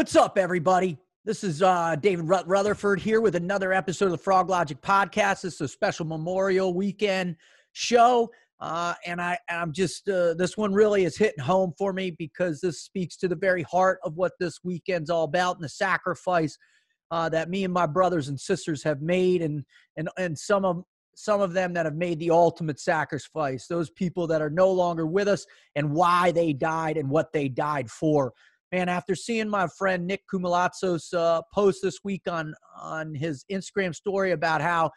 What's up, everybody? This is uh, David Rut- Rutherford here with another episode of the Froglogic Podcast. This is a special Memorial Weekend show, uh, and I I'm just uh, this one really is hitting home for me because this speaks to the very heart of what this weekend's all about and the sacrifice uh, that me and my brothers and sisters have made, and and and some of some of them that have made the ultimate sacrifice. Those people that are no longer with us and why they died and what they died for man, after seeing my friend Nick Koumalatsos uh, post this week on on his Instagram story about how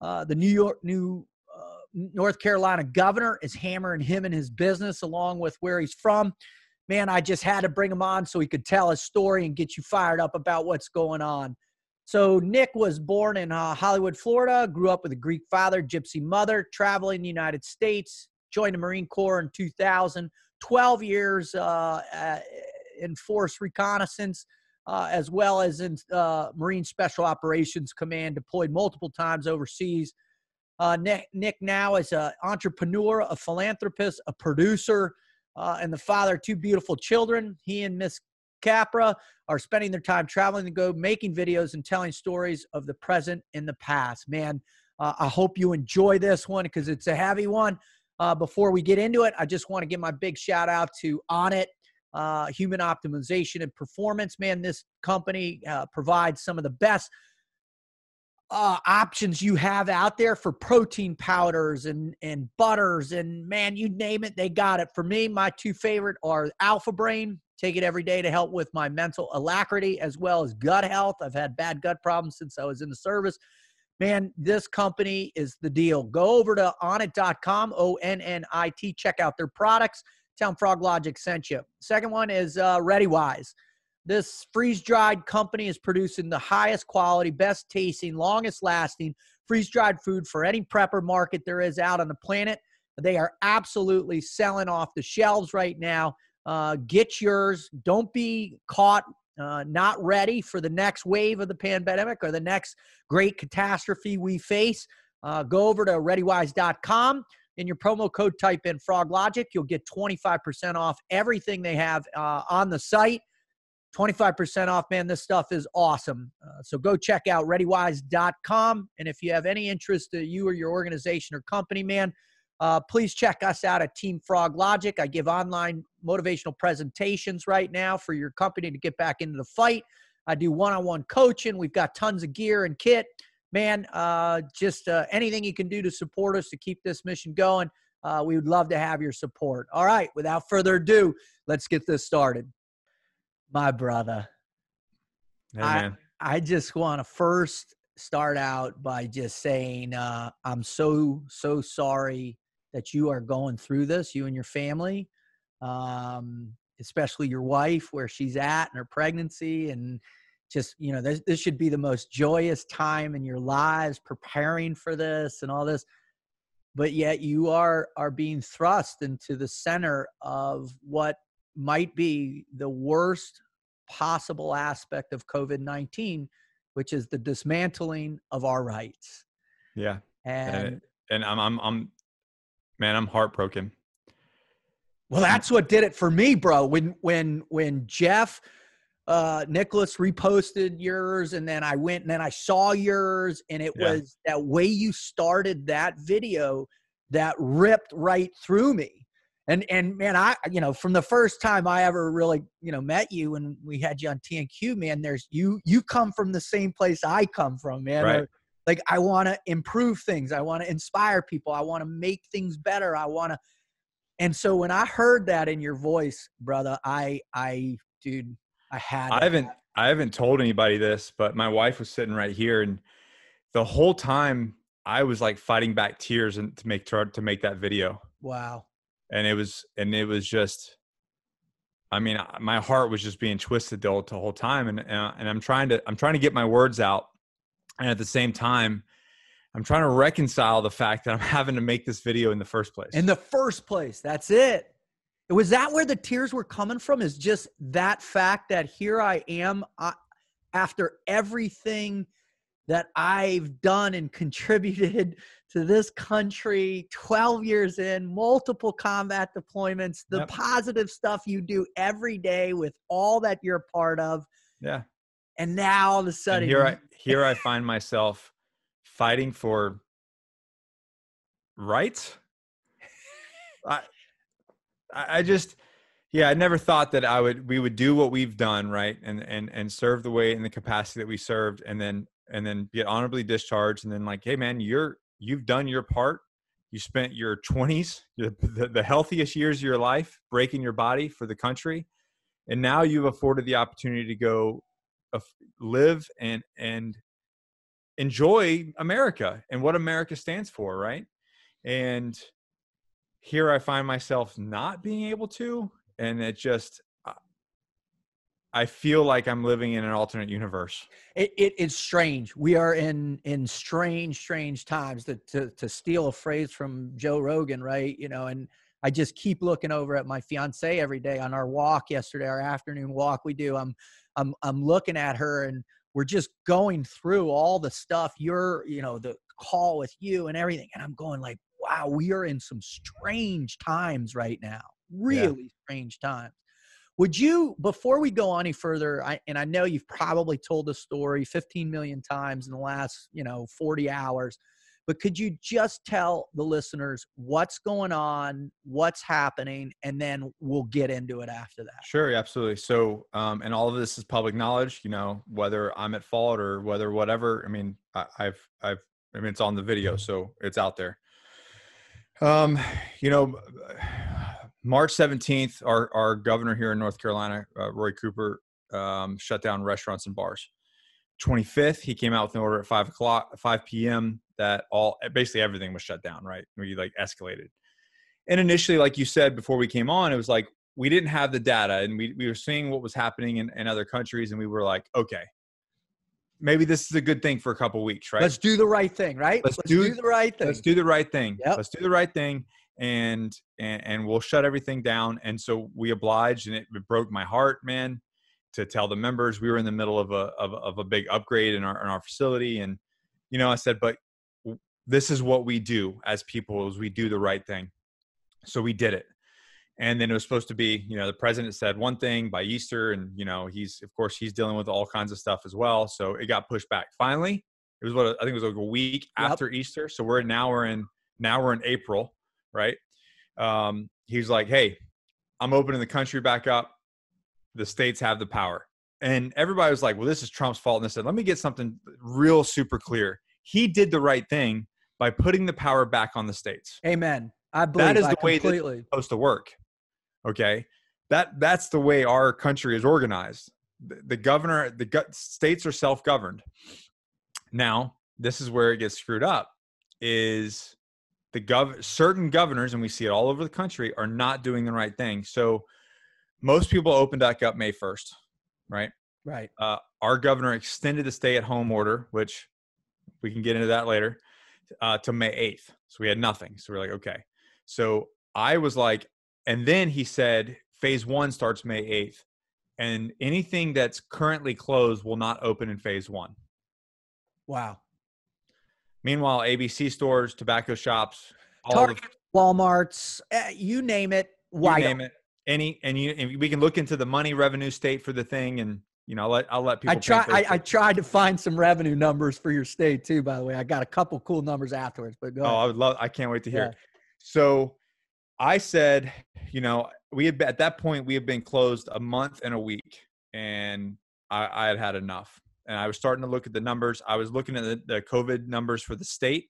uh, the New York new uh, North Carolina governor is hammering him and his business along with where he's from. Man, I just had to bring him on so he could tell his story and get you fired up about what's going on. So, Nick was born in uh, Hollywood, Florida, grew up with a Greek father, gypsy mother, traveling the United States, joined the Marine Corps in 2000, 12 years uh, in force reconnaissance, uh, as well as in uh, Marine Special Operations Command, deployed multiple times overseas. Uh, Nick, Nick, now is an entrepreneur, a philanthropist, a producer, uh, and the father of two beautiful children. He and Miss Capra are spending their time traveling the globe, making videos and telling stories of the present and the past. Man, uh, I hope you enjoy this one because it's a heavy one. Uh, before we get into it, I just want to give my big shout out to Onnit uh, human optimization and performance. Man, this company uh, provides some of the best uh, options you have out there for protein powders and and butters and man, you name it, they got it. For me, my two favorite are Alpha Brain. Take it every day to help with my mental alacrity as well as gut health. I've had bad gut problems since I was in the service. Man, this company is the deal. Go over to onnit.com, O N N I T, check out their products. Town Froglogic sent you. Second one is uh, ReadyWise. This freeze dried company is producing the highest quality, best tasting, longest lasting freeze dried food for any prepper market there is out on the planet. They are absolutely selling off the shelves right now. Uh, get yours. Don't be caught uh, not ready for the next wave of the pandemic or the next great catastrophe we face. Uh, go over to readywise.com in your promo code type in frog logic you'll get 25% off everything they have uh, on the site. 25% off man this stuff is awesome. Uh, so go check out readywise.com and if you have any interest uh, you or your organization or company man uh, please check us out at team frog logic. I give online motivational presentations right now for your company to get back into the fight. I do one-on-one coaching. We've got tons of gear and kit man, uh, just uh, anything you can do to support us to keep this mission going, uh, we would love to have your support. All right, without further ado, let's get this started. My brother, hey, I, I just want to first start out by just saying uh, I'm so, so sorry that you are going through this, you and your family. Um, especially your wife, where she's at and her pregnancy, and just you know this, this should be the most joyous time in your lives preparing for this and all this. But yet you are are being thrust into the center of what might be the worst possible aspect of covid-19 which is the dismantling of our rights. Yeah. And and, and I'm, I'm i'm man i'm heartbroken. Well that's what did it for me bro. When when when jeff uh Nicholas reposted yours and then I went and then I saw yours and it yeah. was that way you started that video that ripped right through me. And and man, I you know from the first time I ever really you know met you and we had you on TNQ, man. There's you you come from the same place I come from, man. Right. Like I want to improve things. I want to inspire people. I want to make things better. I want to. And so when I heard that in your voice, brother, I I dude, I had. I haven't. I haven't told anybody this, but my wife was sitting right here, and the whole time I was like fighting back tears and to make to make that video. Wow. And it was, and it was just. I mean, my heart was just being twisted the whole, the whole time, and and I'm trying to I'm trying to get my words out, and at the same time, I'm trying to reconcile the fact that I'm having to make this video in the first place. In the first place, that's it. Was that where the tears were coming from? Is just that fact that here I am uh, after everything that I've done and contributed to this country 12 years in, multiple combat deployments, the yep. positive stuff you do every day with all that you're a part of. Yeah. And now all of a sudden, and here I here I find myself fighting for rights. I I just yeah, I never thought that I would we would do what we've done, right? And and and serve the way in the capacity that we served and then and then get honorably discharged and then like, hey man, you're you've done your part. You spent your 20s, the, the healthiest years of your life breaking your body for the country. And now you've afforded the opportunity to go uh, live and and enjoy America and what America stands for, right? And here I find myself not being able to, and it just uh, I feel like I'm living in an alternate universe. It, it it's strange. We are in in strange, strange times. To, to to steal a phrase from Joe Rogan, right? You know, and I just keep looking over at my fiance every day on our walk yesterday, our afternoon walk we do. I'm I'm I'm looking at her and we're just going through all the stuff you're, you know, the call with you and everything. And I'm going like, wow, we are in some strange times right now. Really yeah. strange times. Would you, before we go any further, I, and I know you've probably told the story 15 million times in the last, you know, 40 hours, but could you just tell the listeners what's going on, what's happening, and then we'll get into it after that? Sure, absolutely. So, um, and all of this is public knowledge. You know, whether I'm at fault or whether whatever. I mean, I, I've, I've, I mean, it's on the video, so it's out there. Um, you know, March 17th, our our governor here in North Carolina, uh, Roy Cooper, um, shut down restaurants and bars. 25th, he came out with an order at five o'clock, 5 p.m. that all basically everything was shut down, right? We like escalated. And initially, like you said before we came on, it was like we didn't have the data and we, we were seeing what was happening in, in other countries, and we were like, okay, maybe this is a good thing for a couple weeks, right? Let's do the right thing, right? Let's, let's do, do, the right thing. Let's do the right thing. Yep. Let's do the right thing. And, and and we'll shut everything down. And so we obliged, and it, it broke my heart, man to tell the members we were in the middle of a of, of a big upgrade in our in our facility and you know i said but this is what we do as people is we do the right thing so we did it and then it was supposed to be you know the president said one thing by easter and you know he's of course he's dealing with all kinds of stuff as well so it got pushed back finally it was what i think it was like a week yep. after easter so we're now we're in now we're in april right um he's like hey i'm opening the country back up the states have the power. And everybody was like, well, this is Trump's fault. And I said, let me get something real super clear. He did the right thing by putting the power back on the states. Amen. I believe that is the I way that it's supposed to work. Okay. That that's the way our country is organized. The, the governor, the go- states are self-governed. Now, this is where it gets screwed up. Is the gov certain governors, and we see it all over the country, are not doing the right thing. So most people opened back up May 1st, right? Right. Uh, our governor extended the stay at home order, which we can get into that later, uh, to May 8th. So we had nothing. So we're like, okay. So I was like, and then he said phase one starts May 8th, and anything that's currently closed will not open in phase one. Wow. Meanwhile, ABC stores, tobacco shops, Target, the, Walmart's, uh, you name it. Why you name it any and you and we can look into the money revenue state for the thing and you know I'll let I'll let people I try I, I, tried to find some revenue numbers for your state too by the way I got a couple cool numbers afterwards but go oh I would love I can't wait to hear yeah. so I said you know we had at that point we had been closed a month and a week and I, I had had enough and I was starting to look at the numbers I was looking at the, the COVID numbers for the state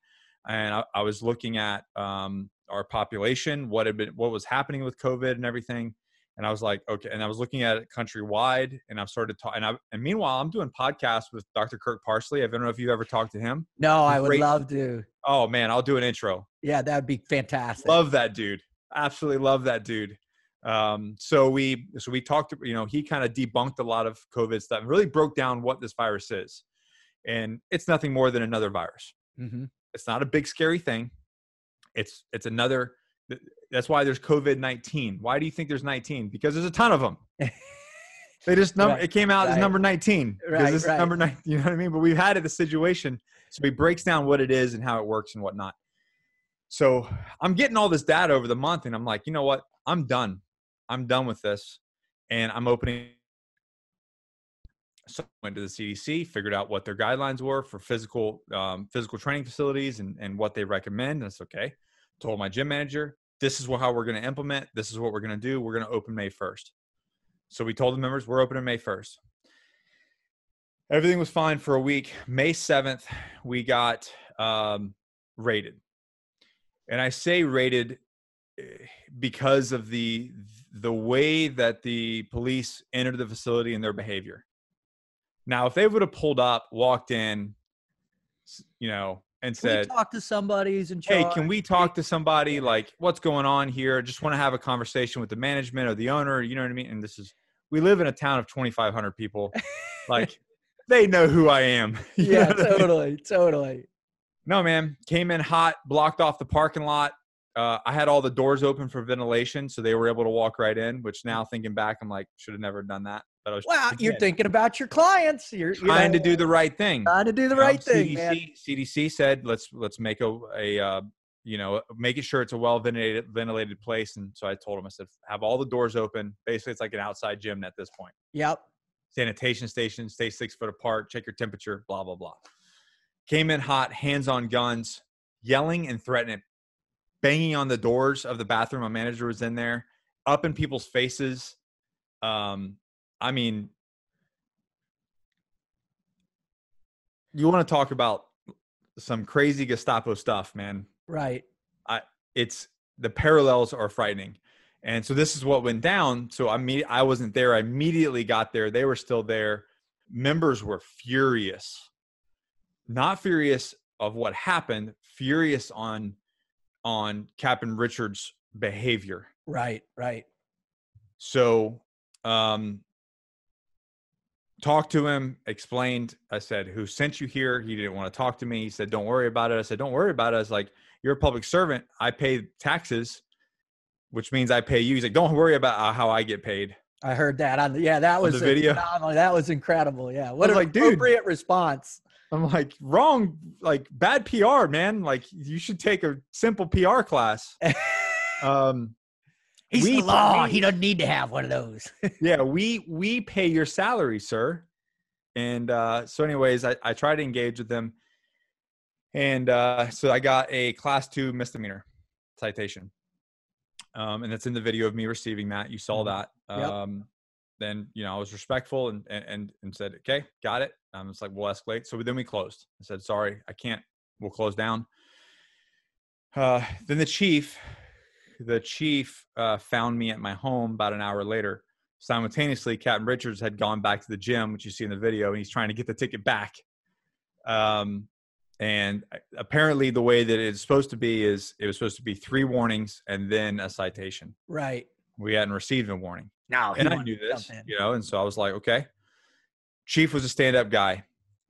and I, I was looking at um, our population, what had been, what was happening with COVID and everything. And I was like, okay. And I was looking at it countrywide, and I've started talking. And, and meanwhile, I'm doing podcasts with Dr. Kirk Parsley. I don't know if you ever talked to him. No, He's I would great. love to. Oh man, I'll do an intro. Yeah, that'd be fantastic. Love that dude. Absolutely love that dude. Um, so we so we talked. You know, he kind of debunked a lot of COVID stuff. Really broke down what this virus is, and it's nothing more than another virus. Mm-hmm. It's not a big scary thing. It's it's another. That's why there's COVID nineteen. Why do you think there's nineteen? Because there's a ton of them. they just number. Right, it came out right. as number nineteen because right, this is number nine. You know what I mean? But we've had it the situation. So he breaks down what it is and how it works and whatnot. So I'm getting all this data over the month, and I'm like, you know what? I'm done. I'm done with this, and I'm opening So I went to the CDC, figured out what their guidelines were for physical um, physical training facilities and, and what they recommend. That's okay. Told my gym manager, this is how we're going to implement. This is what we're going to do. We're going to open May 1st. So we told the members we're opening May 1st. Everything was fine for a week. May 7th, we got um, rated. And I say rated eh, because of the the way that the police entered the facility and their behavior. Now, if they would have pulled up, walked in, you know, and Can said, talk to somebody who's in "Hey, can we talk to somebody? Like, what's going on here? Just want to have a conversation with the management or the owner. You know what I mean?" And this is, we live in a town of 2,500 people. Like, they know who I am. You yeah, what I mean? totally, totally. No, man. Came in hot, blocked off the parking lot. Uh, I had all the doors open for ventilation, so they were able to walk right in. Which now, thinking back, I'm like, should have never done that. But I was Wow, you're thinking about your clients. You're you trying know, to do the right thing. trying to do the You know, right thing, CDC, man. CDC said let's let's make a a uh, you know making sure it's a well ventilated ventilated place. And so I told him I said have all the doors open. Basically, it's like an outside gym at this point. Yep. Sanitation station, stay six foot apart, check your temperature, blah blah blah. Came in hot, hands on guns, yelling and threatening, banging on the doors of the bathroom. My manager was in there, up in people's faces. Um, I mean, you want to talk about some crazy Gestapo stuff, man. Right. I It's the parallels are frightening. And so this is what went down. So I mean, I wasn't there. I immediately got there. They were still there. Members were furious. Not furious of what happened, furious on on Captain Richard's behavior. Right. Right. So um talked to him, explained. I said, Who sent you here? He didn't want to talk to me. He said, Don't worry about it. I said, Don't worry about it. I was like, You're a public servant. I pay taxes, which means I pay you. He's like, Don't worry about uh, how I get paid. I heard that on the yeah. That was the video? phenomenal. That was incredible. Yeah. What an like, dude. appropriate response. I'm like, wrong, like bad PR, man. Like you should take a simple PR class. Um He's We- the law. we- he doesn't need to have one of those. yeah we we pay your salary sir and uh so anyways i, I tried to engage with them and uh so i got a class two misdemeanor citation um and that's in the video of me receiving that you saw Mhm. that Yep. um then you know i was respectful and and, and said okay got it um it's like we'll escalate. So then we closed. I said sorry i can't. We'll close down. Uh then the chief the chief uh, found me at my home about an hour later. Simultaneously captain richards had gone back to the gym which you see in the video and he's trying to get the ticket back. Um, and apparently the way that it's supposed to be is it was supposed to be three warnings and then a citation. Right. we hadn't received a warning. No. he and i knew this you know and so i was like okay chief was a stand-up guy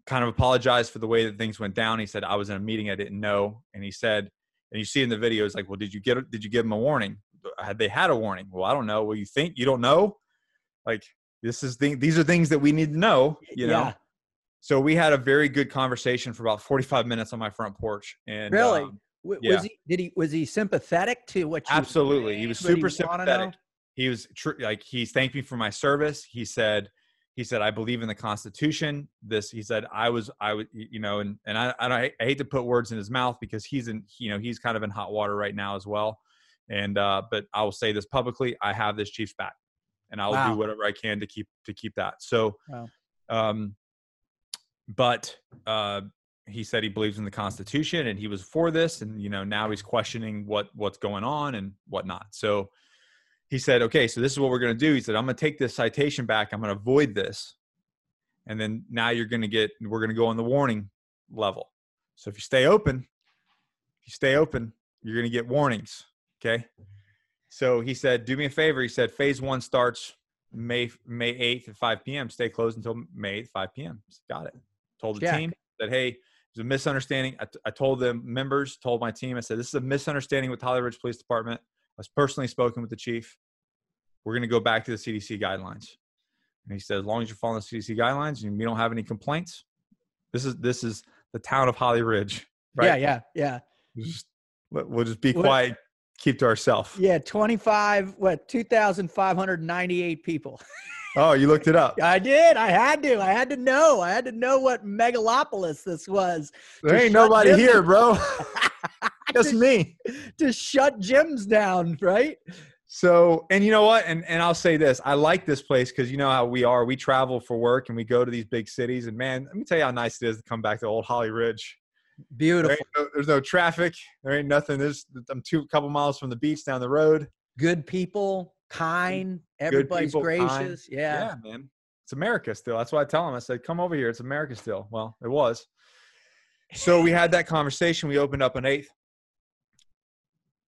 kind of apologized for the way that things went down he said i was in a meeting i didn't know and he said and you see in the video it's like well did you get did you give them a warning had they had a warning well i don't know well you think you don't know like this is the, these are things that we need to know you know Yeah. so we had a very good conversation for about 45 minutes on my front porch and Really? um, Yeah. Was he? Did he? Was he sympathetic to what you? absolutely he was But he super sympathetic he was tr- like he thanked me for my service he said he said i believe in the constitution this he said i was i would you know and and i and I, I hate to put words in his mouth because he's in you know he's kind of in hot water right now as well and uh but i will say this publicly i have this chief's back and i will Wow. do whatever i can to keep to keep that so Wow. um but uh he said he believes in the constitution and he was for this and you know now he's questioning what what's going on and whatnot so he said okay so this is what we're going to do. He said i'm going to take this citation back. I'm going to avoid this. And then now you're going to get we're going to go on the warning level. So if you stay open if you stay open you're going to get warnings okay? So he said do me a favor. He said phase one starts may may 8th at 5 p.m stay closed until may 8th 5 p.m got it. Told the Check. team that hey it was a misunderstanding. I, t- I told the members told my team i said this is a misunderstanding with holly ridge police department. I was personally spoken with the chief we're going to go back to the cdc guidelines and he said as long as you're following the cdc guidelines and we don't have any complaints this is this is the town of holly ridge right Yeah. Yeah. Yeah. We'll just, we'll just be What- quiet keep to ourselves Yeah. Twenty-five. What? Two thousand five hundred ninety-eight people. Oh, you looked it up. I did. I had to. I had to know. I had to know what megalopolis this was. There ain't nobody gyms- here, bro. Just me. to shut gyms down, right? So, and you know what? And and I'll say this: I like this place because you know how we are. We travel for work and we go to these big cities. And man, let me tell you how nice it is to come back to old Holly Ridge. Beautiful. ain't no, there's no traffic. There ain't nothing. There's I'm two couple miles from the beach down the road. Good people, kind. Everybody's people, kind. gracious. Yeah. Yeah, man. It's America still. That's why I tell them. I said, "Come over here. It's America still." Well, it was. So we had that conversation. We opened up an eighth.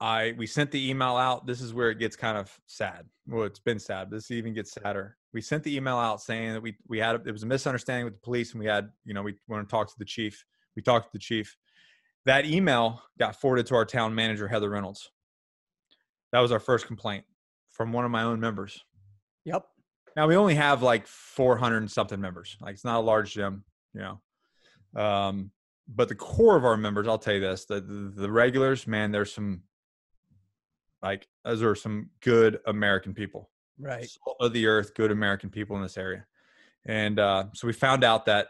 I we sent the email out. This is where it gets kind of sad. Well, it's been sad. This even gets sadder. We sent the email out saying that we we had it was a misunderstanding with the police, and we had you know we want to talk to the chief. We talked to the chief. That email got forwarded to our town manager Heather Reynolds. That was our first complaint from one of my own members. Yep. Now we only have like 400 and something members. Like it's not a large gym, you know. Um, but the core of our members, I'll tell you this: the, the the regulars, man, there's some like those are some good American people, Right. salt of the earth, good American people in this area. And uh, so we found out that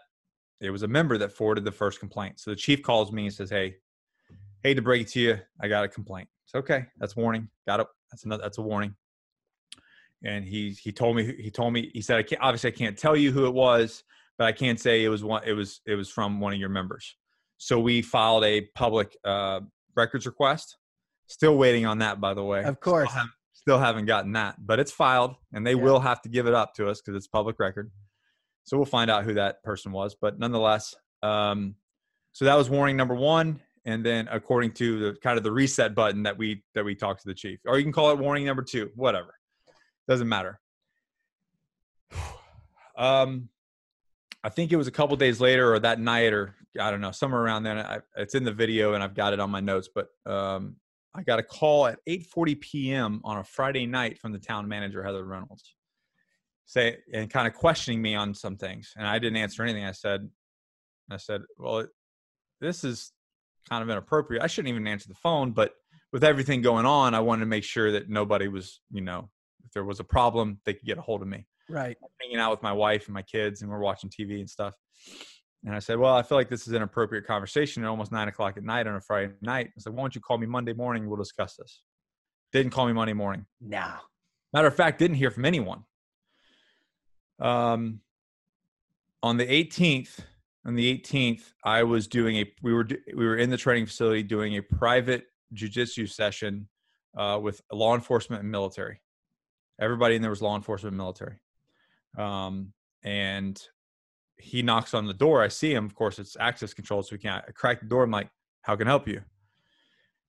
it was a member that forwarded the first complaint. So the chief calls me and says, "Hey, hate to break it to you, I got a complaint." It's okay. That's warning. Got it. That's another. That's a warning. And he he told me he told me he said I can't obviously I can't tell you who it was, but I can't say it was one it was it was from one of your members. So we filed a public uh, records request. Still waiting on that, by the way. Of course. Still haven't, still haven't gotten that, but it's filed, and they Yeah. will have to give it up to us because it's public record. So we'll find out who that person was. But nonetheless, um, so that was warning number one. And then according to the kind of the reset button that we that we talked to the chief, or you can call it warning number two, whatever, doesn't matter. Um, I think it was a couple days later or that night or I don't know somewhere around then. I, it's in the video and I've got it on my notes. But um, I got a call at 8:40 p.m. on a Friday night from the town manager Heather Reynolds, say and kind of questioning me on some things, and I didn't answer anything. I said, I said, well, it, this is kind of inappropriate. I shouldn't even answer the phone, but with everything going on, I wanted to make sure that nobody was, you know, if there was a problem, they could get a hold of me Right. hanging out with my wife and my kids and we're watching TV and stuff. And I said, Well, I feel like this is an appropriate conversation at almost nine o'clock at night on a Friday night. I said, Why don't you call me Monday morning? We'll discuss this. Didn't call me Monday morning. Nah. Matter of fact, didn't hear from anyone. Um, on the 18th, on the 18th, I was doing a. We were we were in the training facility doing a private jujitsu session uh, with law enforcement and military. Everybody in there was law enforcement and military. Um, and he knocks on the door. I see him. Of course, it's access control, so we can't. I crack the door. I'm like, "How can I help you?"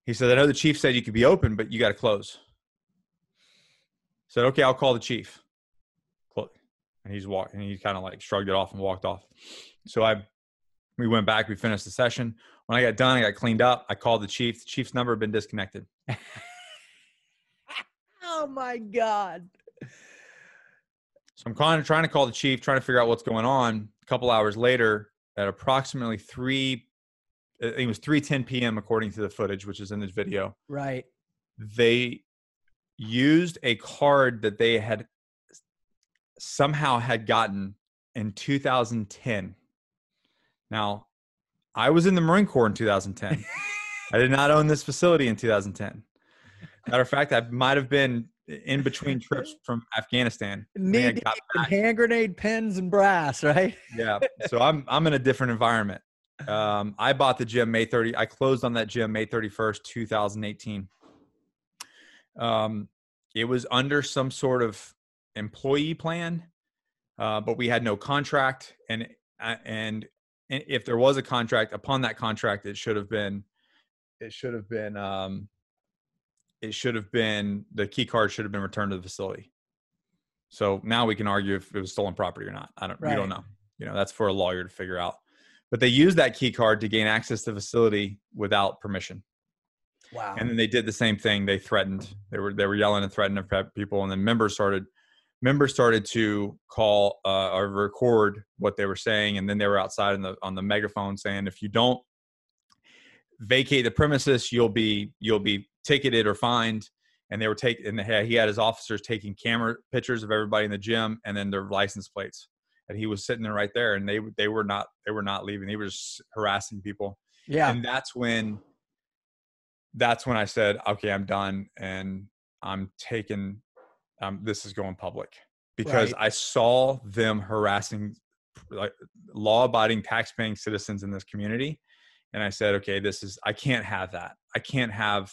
He said, "I know the chief said you could be open, but you got to close." said, "Okay, I'll call the chief." And he's walked, and he kind of like shrugged it off and walked off. So I, we went back. We finished the session. When I got done, I got cleaned up. I called the chief. The chief's number had been disconnected. Oh my God. So I'm kind of trying to call the chief, trying to figure out what's going on. A couple hours later, at approximately three, uh, it was three ten p.m. according to the footage, which is in this video. Right. They used a card that they had somehow had gotten in 2010. Now, I was in the Marine Corps in 2010. I did not own this facility in 2010. Matter of fact, I might have been in between trips from Afghanistan. Hand grenade pins and brass, right? yeah. So I'm I'm in a different environment. Um, I bought the gym May 30. I closed on that gym May 31st, 2018. Um, it was under some sort of employee plan, uh, but we had no contract, and uh, and and if there was a contract, upon that contract, it should have been, it should have been, um, it should have been the key card should have been returned to the facility. So now we can argue if it was stolen property or not. I don't. We Right. don't know. You know, that's for a lawyer to figure out. But they used that key card to gain access to the facility without permission. Wow. And then they did the same thing. They threatened. They were they were yelling and threatening people, and then members started members started to call uh, or record what they were saying, and then they were outside on the on the megaphone saying, "If you don't vacate the premises, you'll be you'll be ticketed or fined." and they were taking and they had, he had his officers taking camera pictures of everybody in the gym and then their license plates and he was sitting there right there and they they were not they were not leaving he was harassing people Yeah. and that's when that's when i said okay i'm done and i'm taking um, this is going public because Right. i saw them harassing like law-abiding tax-paying citizens in this community and i said okay this is i can't have that i can't have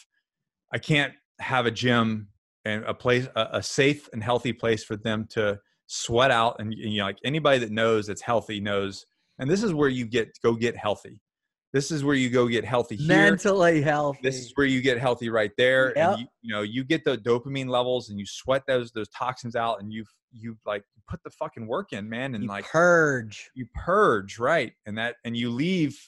i can't have a gym and a place a, a safe and healthy place for them to sweat out and you know like anybody that knows that's healthy knows and this is where you get go get healthy this is where you go get healthy here Mentally healthy. this is where you get healthy right there Yep. and you, you know you get the dopamine levels and you sweat those those toxins out and you you like put the fucking work in man and You like purge. you purge right and that and you leave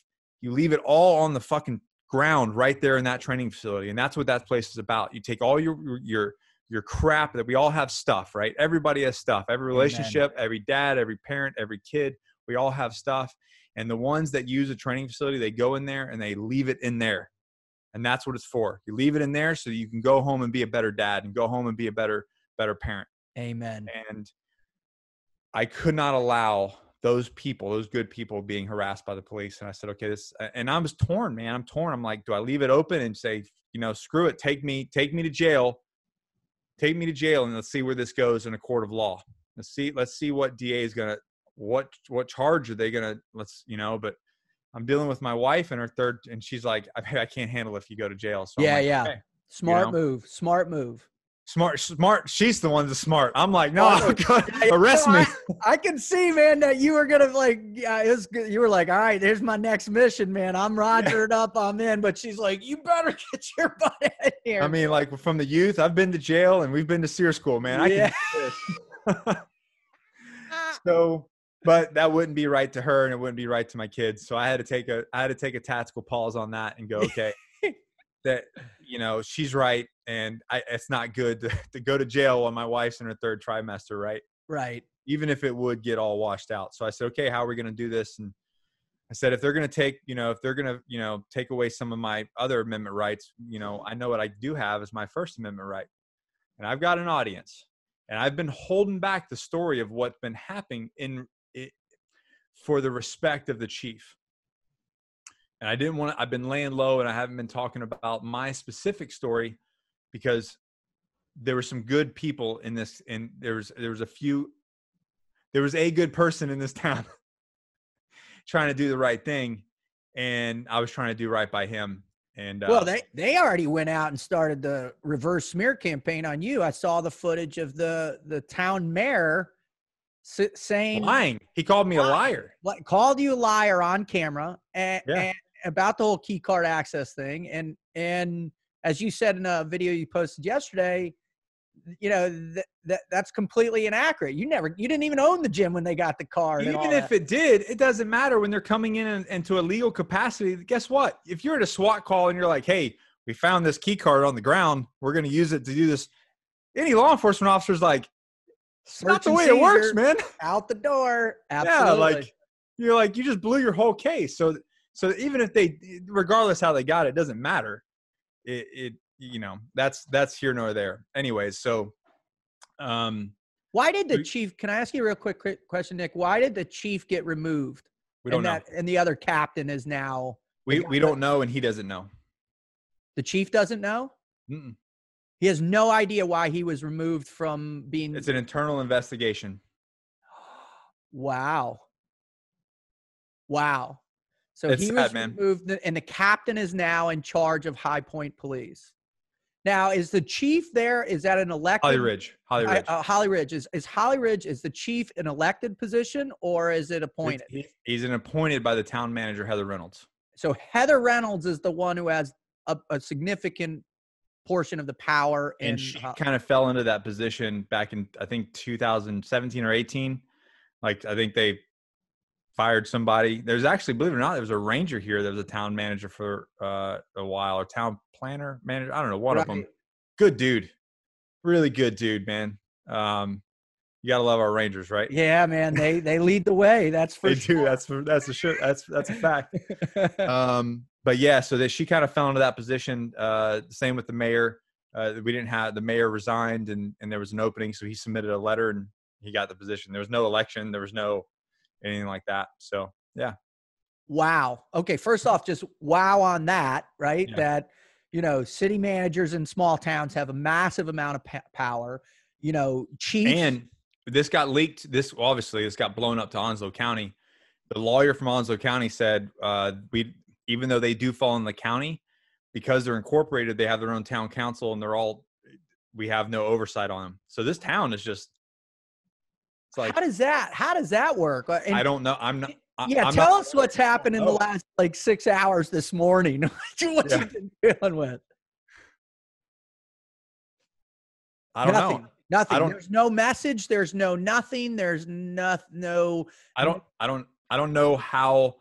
you leave it all on the fucking ground right there in that training facility and that's what that place is about you take all your your your crap that we all have stuff right everybody has stuff every Amen. relationship every dad every parent every kid we all have stuff and the ones that use a training facility they go in there and they leave it in there and that's what it's for you leave it in there so you can go home and be a better dad and go home and be a better better parent Amen. and I could not allow those people, those good people, being harassed by the police. And I said, okay, this, and I was torn, man. I'm torn. I'm like, do I leave it open and say, you know, screw it, take me, take me to jail, take me to jail, and let's see where this goes in a court of law. Let's see, let's see what DA is gonna, what, what charge are they gonna, let's, you know, but. I'm dealing with my wife and her third, and she's like, I, I can't handle if you go to jail. So Yeah, like, yeah. okay. Smart know? move. Smart move. Smart, smart. She's the one that's smart. I'm like, no, Oh, God, yeah, arrest no, me. I can see, man, that you were gonna like. Yeah, it was good. You were like, all right, here's my next mission, man. I'm rogered up. I'm in. But she's like, you better get your butt in here. I mean, like from the youth, I've been to jail and we've been to SERE school, man. I Yeah. can so, but that wouldn't be right to her and it wouldn't be right to my kids. So I had to take a, I had to take a tactical pause on that and go, okay, that, you know, she's right. And I, it's not good to, to go to jail while my wife's in her third trimester, right? right. Even if it would get all washed out. So I said, okay, how are we going to do this? And I said, if they're going to take, you know, if they're going to, you know, take away some of my other amendment rights, you know, I know what I do have is my First Amendment right. And I've got an audience. And I've been holding back the story of what's been happening in it for the respect of the chief. And I didn't want to, I've been laying low and I haven't been talking about my specific story because there were some good people in this and there was there was a few there was a good person in this town trying to do the right thing and i was trying to do right by him and uh, Well, they they already went out and started the reverse smear campaign on you. I saw the footage of the the town mayor s- saying lying he called me a liar like called you a liar on camera and, Yeah. and about the whole key card access thing and and as you said in a video you posted yesterday you know that that that's completely inaccurate. You never you didn't even own the gym when they got the card even if that. it did it doesn't matter when they're coming in and- into a legal capacity. Guess what? If you're at a swat call and you're like hey we found this key card on the ground. We're going to use it to do this any law enforcement officer's like it's not the way it works man. out the door. Absolutely Yeah, like you're like you just blew your whole case. So so even if they, regardless how they got it, doesn't matter. It it you know that's that's here nor there. Anyways, so um why did the we- chief can i ask you a real quick, quick question nick why did the chief get removed we don't and know. that and the other captain is now We we don't know, and he doesn't know. the chief doesn't know Mm-mm. he has no idea why he was removed from being It's an internal investigation. Wow. Wow. So It's he sad, was man. removed, and the captain is now in charge of High Point Police. Now, is the chief there? Is that an elected? Holly Ridge. Holly Ridge. uh, Holly Ridge is is Holly Ridge is the chief an elected position or is it appointed? he- he's an appointed by the town manager Heather Reynolds. So Heather Reynolds is the one who has a, a significant portion of the power in. and she uh, kind of fell into that position back in I think 2017 or 18. Like I think they fired somebody. There's actually, believe it or not, there was a ranger here. There was a town manager for uh, a while, or town planner manager. I don't know, one of them. Good dude, really good dude, man. Um, you gotta love our rangers, right? Yeah, man, they they lead the way. That's for they sure. do. That's for, that's a sure. That's that's a fact. um, but yeah, so that she kind of fell into that position. Uh, same with the mayor. uh, we didn't have the mayor resigned and and there was an opening, so he submitted a letter and he got the position. There was no election. There was no anything like that. So yeah. Wow. Okay. First off, just wow on that, right? Yeah. That you know, city managers in small towns have a massive amount of power. You know, chiefs. And this got leaked. This obviously this got blown up to Onslow County. The lawyer from Onslow County said uh, we, even though they do fall in the county, because they're incorporated, they have their own town council, and they're all we have no oversight on them. So this town is just like how does that? How does that work? Uh, and- I don't know. I'm not. I- yeah, I'm tell not- us what's happened in the last like six hours this morning. what Yeah. you've been dealing with? I don't nothing. know. Nothing. There's no message. There's no nothing. There's no no. I don't I don't I don't know how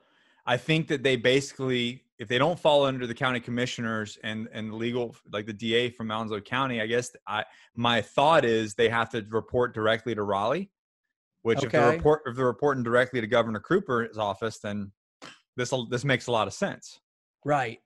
I think that they basically if they don't fall under the county commissioners and and legal like the DA from Onslow County, I guess I my thought is they have to report directly to Raleigh. Which if they're report if they're reporting directly to Governor Cooper's office, then this this makes a lot of sense. Right.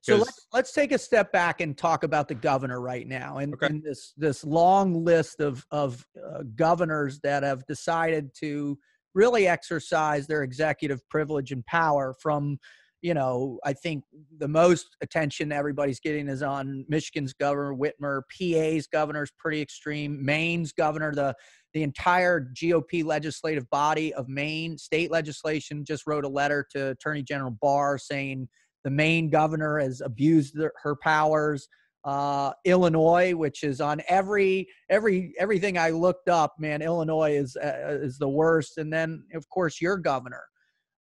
So let's let's take a step back and talk about the governor right now, and, Okay. and this this long list of of uh, governors that have decided to really exercise their executive privilege and power. From you know, I think the most attention everybody's getting is on Michigan's governor Whitmer, PA's governor is pretty extreme, Maine's governor, the the entire GOP legislative body of Maine, state legislation just wrote a letter to Attorney General Barr saying the Maine governor has abused her powers. Uh, Illinois, which is on every every everything I looked up, man, Illinois is uh, is the worst. And then of course your governor.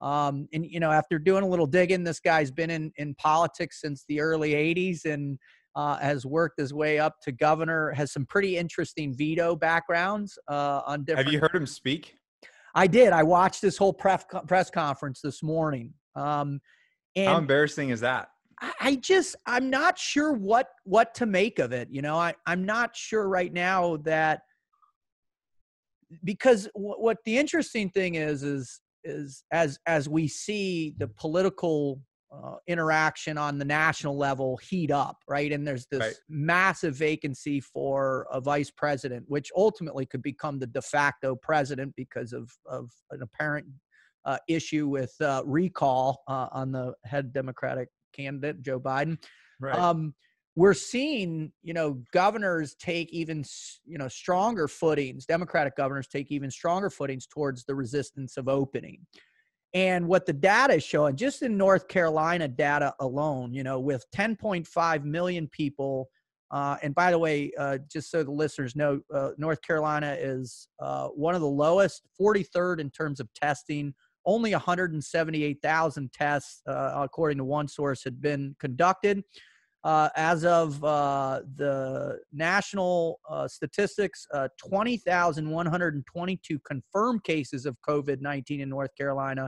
Um, and you know, after doing a little digging, this guy's been in in politics since the early '80s and uh, has worked his way up to governor. Has some pretty interesting veto backgrounds uh, on different. Have you heard him speak? I did. I watched this whole press press conference this morning. Um, and How embarrassing is that? I- just I'm not sure what what to make of it. You know, I I'm not sure right now that because what, what the interesting thing is is is as as we see the political uh, interaction on the national level heat up, right? And there's this Right. massive vacancy for a vice president, which ultimately could become the de facto president because of of an apparent uh, issue with uh, recall uh, on the head Democratic candidate Joe Biden. Right. Um, we're seeing, you know, governors take even, you know, stronger footings. Democratic governors take even stronger footings towards the resistance of opening. And what the data is showing, just in North Carolina data alone, you know, with 10.5 million people. Uh, and by the way, uh, just so the listeners know, uh, North Carolina is uh, one of the lowest, 43rd in terms of testing. Only 178,000 tests, uh, according to one source, had been conducted. Uh, as of uh, the national uh, statistics, uh, 20,122 confirmed cases of COVID 19 in North Carolina,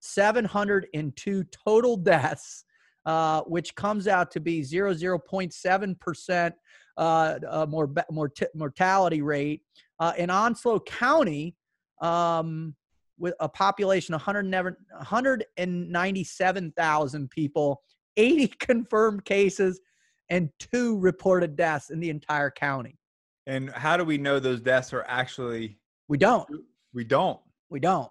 702 total deaths, uh, which comes out to be 0.7% uh, uh, more, mort- mortality rate. Uh, in Onslow County, um, with a population of 100 197,000 people, 80 confirmed cases, and two reported deaths in the entire county. and how do we know those deaths are actually? We don't. We don't. We don't.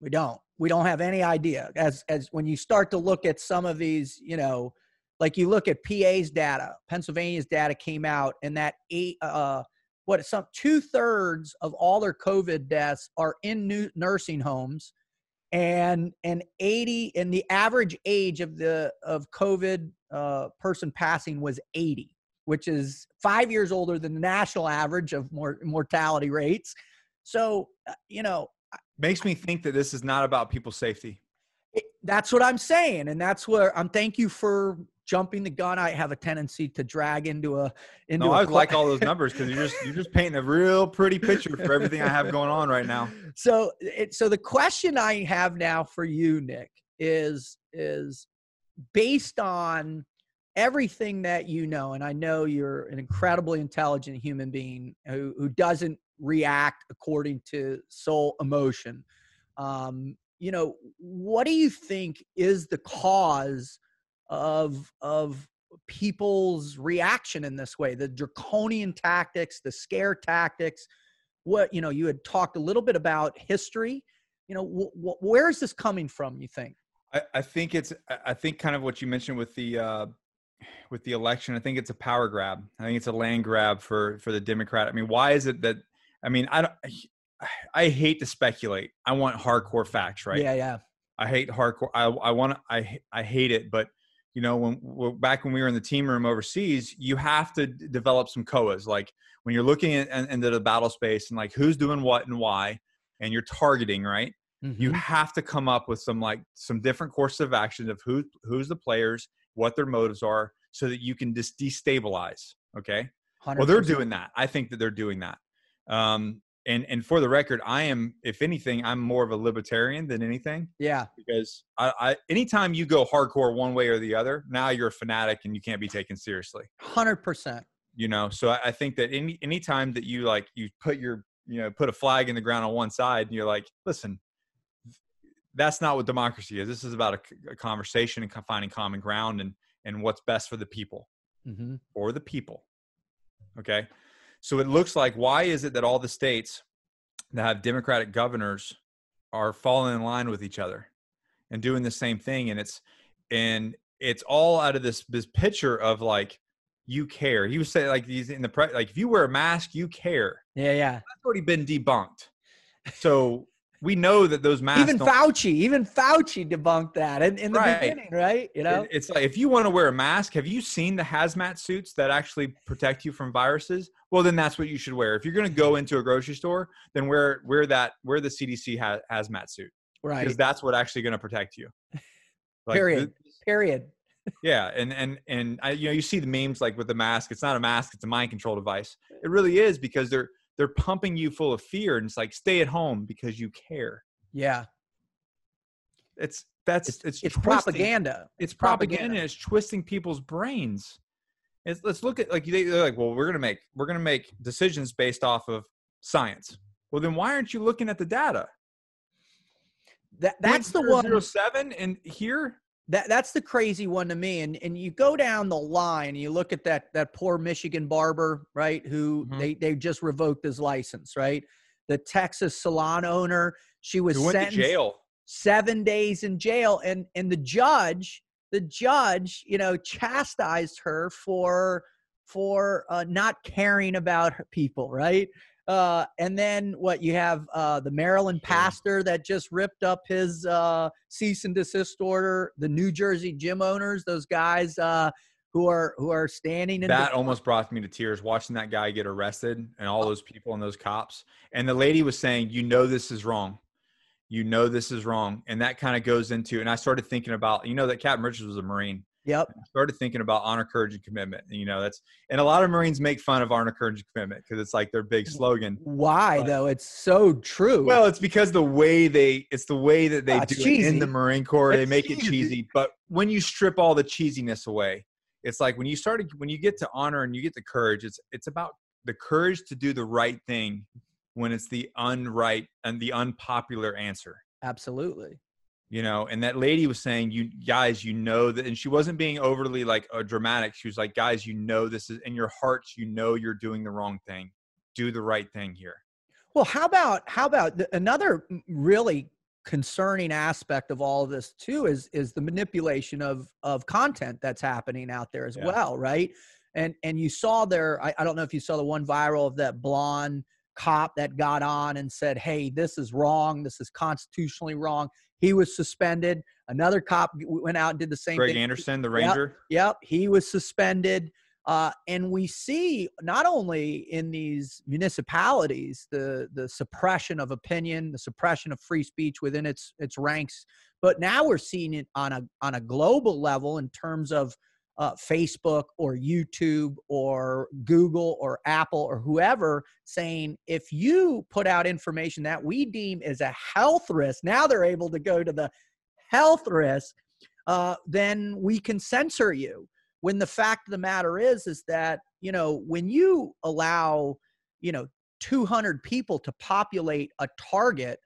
We don't. We don't have any idea. As as when you start to look at some of these, you know, like you look at PA's data, Pennsylvania's data came out, and that eight, uh, what some two thirds of all their COVID deaths are in new nursing homes, and and eighty, and the average age of the of COVID uh, person passing was eighty, which is five years older than the national average of mor- mortality rates. So, uh, you know, Makes me think that this is not about people's safety. it, that's what I'm saying, and that's where I'm. Thank you for jumping the gun. I have a tendency to drag into a into. No, a I que- like all those numbers because you're just you're just painting a real pretty picture for everything I have going on right now. So, it, so the question I have now for you, Nick, is is based on everything that you know, and I know you're an incredibly intelligent human being who who doesn't react according to sole emotion. Um, you know, what do you think is the cause of of people's reaction in this way the draconian tactics the scare tactics what you know you had talked a little bit about history you know wh- wh- where is this coming from you think I, I think it's I think kind of what you mentioned with the uh, with the election. I think it's a power grab. I think it's a land grab for for the Democrat. I mean, why is it that? I mean, I don't. I hate to speculate. I want hardcore facts, right? yeah yeah I hate hardcore. I I want I I hate it, but you know when back when we were in the team room overseas, you have to develop some coas. Like when you're looking at, into the battle space and like who's doing what and why, and you're targeting right. You Mhm. have to come up with some like some different courses of action of who who's the players, what their motives are, so that you can just destabilize. Okay. Well, they're doing that. I think that they're doing that. Um, and and for the record, I am, if anything, I'm more of a libertarian than anything yeah because I, I anytime you go hardcore one way or the other, now you're a fanatic and you can't be taken seriously. 100% You know, so I, I think that any anytime that you like you put your you know put a flag in the ground on one side and you're like, listen, that's not what democracy is. This is about a conversation and finding common ground and and what's best for the people hmm or the people. Okay. So it looks like why is it that all the states that have Democratic governors are falling in line with each other and doing the same thing? And it's and it's all out of this this picture of like you care. He was saying like these in the pre like if you wear a mask, you care. yeah yeah That's already been debunked. So we know that those masks even fauci even fauci debunked that in, in the Right. beginning right you know It's like if you want to wear a mask, have you seen the hazmat suits that actually protect you from viruses? Well, then that's what you should wear. If you're going to go into a grocery store, then wear wear that wear the CDC ha- hazmat suit right because that's what actually going to protect you. Like, Period. th- period yeah, and and and I, you know you see the memes like with the mask. It's not a mask; it's a mind control device. It really is because they're they're pumping you full of fear, and it's like stay at home because you care. yeah. It's that's it's, it's it's propaganda. it's propaganda. propaganda and it's twisting people's brains. It's, let's look at like they, they're like well we're gonna make we're gonna make decisions based off of science. Well then why aren't you looking at the data? That, that's the one seven and here that that's the crazy one to me and and you go down the line and you look at that that poor michigan barber right who Mhm. they they just revoked his license right? The texas salon owner she was went to jail. seven days in jail and and the judge the judge you know chastised her for for uh, not caring about people right uh, and then what you have uh, the Maryland pastor that just ripped up his uh, cease and desist order. The New Jersey gym owners, those guys uh, who are who are standing in that the, almost brought me to tears watching that guy get arrested and all those people and those cops. And the lady was saying you know this is wrong. You know this is wrong. And that kind of goes into and i started thinking about you know that captain richards was a marine Yep. I started thinking about honor, courage, and commitment. And, you know, that's and a lot of Marines make fun of honor, courage, and commitment because it's like their big slogan. Why But- though? It's so true. Well, it's because the way they it's the way that they it's do it in the Marine Corps. they It's make it cheesy. cheesy. But when you strip all the cheesiness away, it's like when you started when you get to honor and you get the courage, it's it's about the courage to do the right thing when it's the unright and the unpopular answer Absolutely. You know and that lady was saying you guys you know that and she wasn't being overly like uh, dramatic she was like guys you know this is in your hearts you know you're doing the wrong thing do the right thing here Well, how about how about the, another really concerning aspect of all of this too is is the manipulation of of content that's happening out there as Yeah. well, right? And and you saw there, I, I don't know if you saw the one viral of that blonde cop that got on and said, "Hey, this is wrong. This is constitutionally wrong." He was suspended. Another cop went out and did the same greg thing. anderson the Yep. ranger Yep, he was suspended. Uh, and we see not only in these municipalities the the suppression of opinion, the suppression of free speech within its its ranks, but now we're seeing it on a on a global level in terms of uh, Facebook or YouTube or Google or Apple or whoever saying if you put out information that we deem is a health risk, now they're able to go to the health risk, uh, then we can censor you. When the fact of the matter is, is that you know when you allow you know 200 people to populate a Target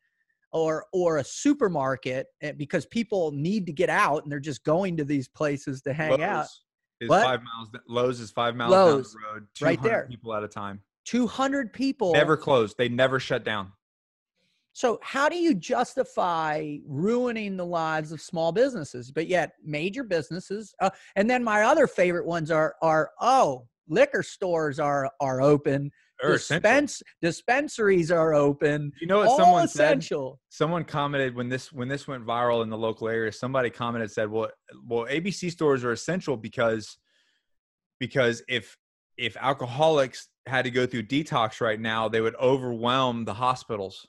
or or a supermarket eh, because people need to get out and they're just going to these places to hang out. Is What? five miles. Lowe's is five miles Lowe's, down the road. right there. People at a time. 200 people. Never closed. They never shut down. So how do you justify ruining the lives of small businesses, but yet major businesses? Uh, and then my other favorite ones are are oh, liquor stores are are open, They're essential. dispensaries are open, You know what someone said? someone commented when this when this went viral in the local area somebody commented said well well abc stores are essential because because if if alcoholics had to go through detox right now they would overwhelm the hospitals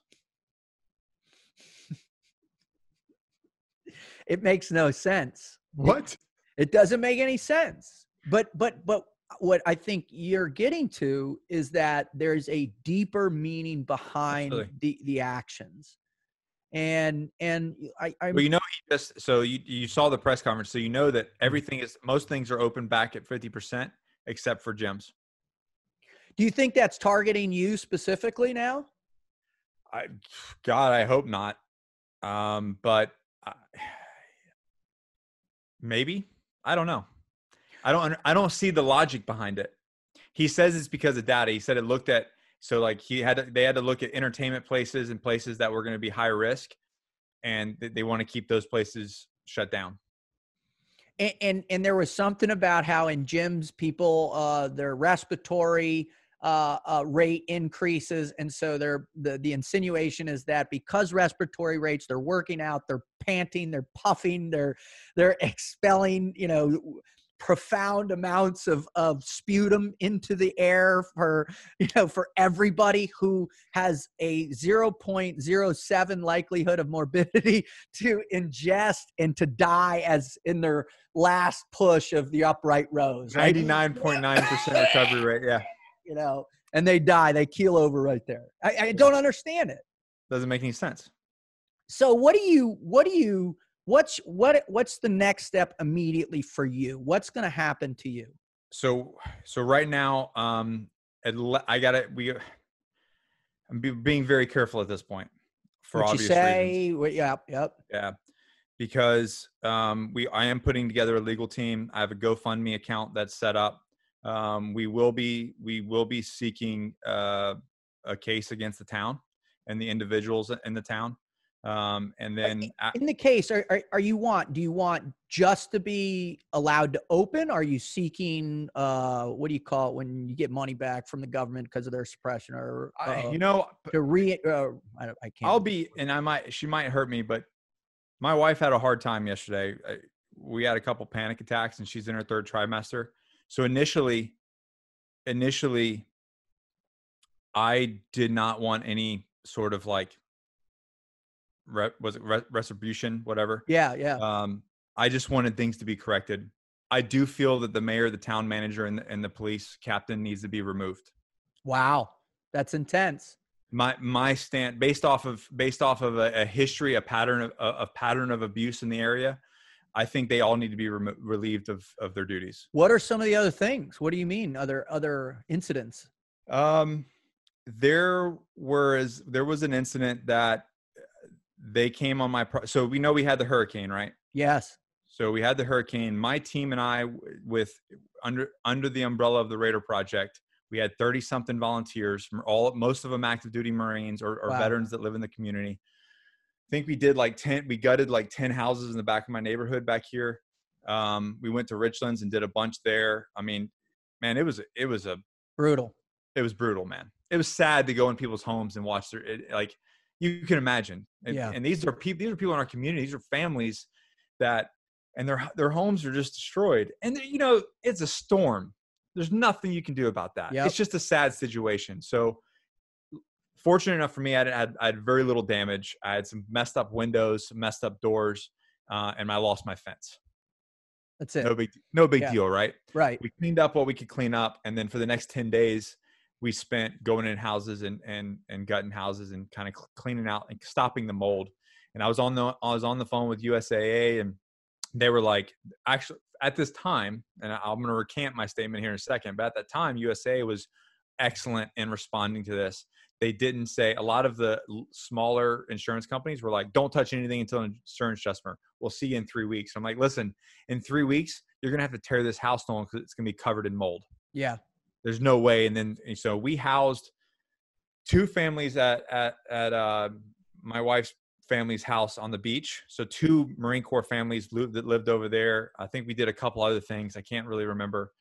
It makes no sense. what It doesn't make any sense. But but but what I think you're getting to is that there's a deeper meaning behind Absolutely. the the actions. And and I I well you know he just so you you saw the press conference so you know that everything is most things are open back at 50% except for gyms do you think that's targeting you specifically now? I, God, I hope not. Um, but I, maybe I don't know. I don't. I don't see the logic behind it. He says it's because of data. He said it looked at so like he had to, they had to look at entertainment places and places that were going to be high risk, and they want to keep those places shut down. And, and and there was something about how in gyms people uh their respiratory uh, uh rate increases and so they're the the insinuation is that because respiratory rates they're working out they're panting they're puffing they're they're expelling you know profound amounts of of sputum into the air for you know for everybody who has a 0.07 likelihood of morbidity to ingest and to die as in their last push of the upright rows right Ninety nine point nine percent recovery rate. Yeah, you know and they die they keel over right there I, I don't understand it doesn't make any sense. so what do you what do you what's what what's the next step immediately for you? What's going to happen to you? So so right now um i gotta we i'm being very careful at this point for what you say reasons yep yep. Yeah because um we i am putting together a legal team. I have a gofundme account that's set up. Um we will be we will be seeking uh a case against the town and the individuals in the town um and then in the case are, are, are you want do you want just to be allowed to open are you seeking uh what do you call it when you get money back from the government because of their suppression or I, uh, you know to re uh, I, I, can't, I'll be, and I might, she might hurt me, but my wife had a hard time yesterday. We had a couple panic attacks, and she's in her third trimester. So initially, initially, I did not want any sort of like, re- was it re- retribution, whatever. yeah yeah Um, I just wanted things to be corrected. I do feel that the mayor, the town manager, and the, and the police captain needs to be removed. wow that's intense my my stand based off of based off of a, a history a pattern of a, a pattern of abuse in the area i think they all need to be remo- relieved of of their duties what are some of the other things what do you mean other other incidents um there was there was an incident that they came on my pro- so we know we had the hurricane right? Yes. So we had the hurricane. My team and I, with under under the umbrella of the Raider Project we had 30 something volunteers from all most of them active duty marines or, or Wow. veterans that live in the community. I think we did like 10 we gutted like 10 houses in the back of my neighborhood back here. Um, we went to richlands and did a bunch there. I mean man it was it was a brutal. it was brutal man. It was sad to go in people's homes and watch their it, like you can imagine and, Yeah. and these are people these are people in our community these are families that and their their homes are just destroyed and you know it's a storm. There's nothing you can do about that. Yep. it's just a sad situation. So fortunate enough for me i had, had i had very little damage. I had some messed up windows some messed up doors uh, and i lost my fence. That's it. No big no big Yeah. deal right? Right. We cleaned up what we could clean up and then for the next 10 days we spent going in houses and and and gutting houses and kind of cleaning out and stopping the mold and i was on the i was on the phone with usaa and they were like actually at this time and i'm going to recant my statement here in a second but at that time USAA was excellent in responding to this they didn't say a lot of the smaller insurance companies were like, "Don't touch anything until an insurance adjustment. We'll see you in three weeks." I'm like, "Listen, in three weeks, you're gonna have to tear this house down because it's gonna be covered in mold. Yeah. There's no way." And then and so we housed two families at at at uh, my wife's family's house on the beach. So two Marine Corps families li- that lived over there. I think we did a couple other things. I can't really remember.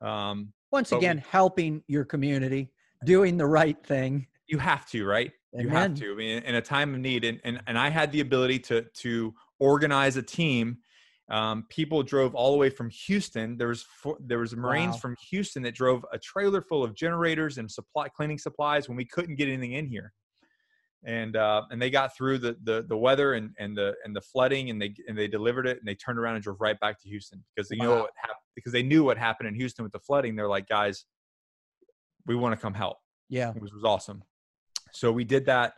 Um, Once But we- again, helping your community, doing the right thing. you have to right you have to I mean, in a time of need and, and and i had the ability to to organize a team um, people drove all the way from houston there was four, there was marines Wow. from houston that drove a trailer full of generators and supply cleaning supplies when we couldn't get anything in here and uh, and they got through the, the the weather and and the and the flooding and they and they delivered it and they turned around and drove right back to Houston because they know what happened because they knew what happened in Houston with the flooding. They're like, guys, we want to come help Yeah. it was, was awesome. So we did that.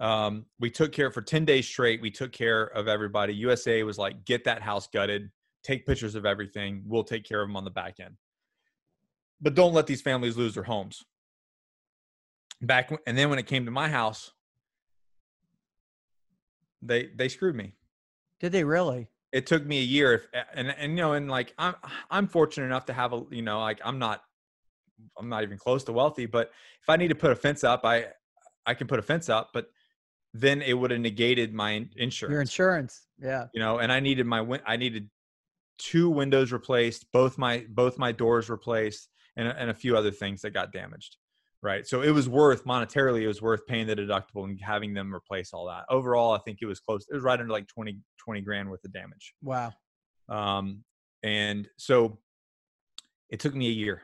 Um, we took care for 10 days straight. We took care of everybody. USAA was like, get that house gutted, take pictures of everything. We'll take care of them on the back end. But don't let these families lose their homes. Back and then when it came to my house, they they screwed me Did they really? it took me a year if, and and you know and like i'm i'm fortunate enough to have a you know like i'm not i'm not even close to wealthy but if i need to put a fence up i i can put a fence up but then it would have negated my insurance Your insurance. Yeah. you know and i needed my win- i needed two windows replaced both my both my doors replaced and, and a few other things that got damaged right so it was worth monetarily it was worth paying the deductible and having them replace all that overall i think it was close it was right under like 20 20 grand worth of damage Wow. um, and so it took me a year.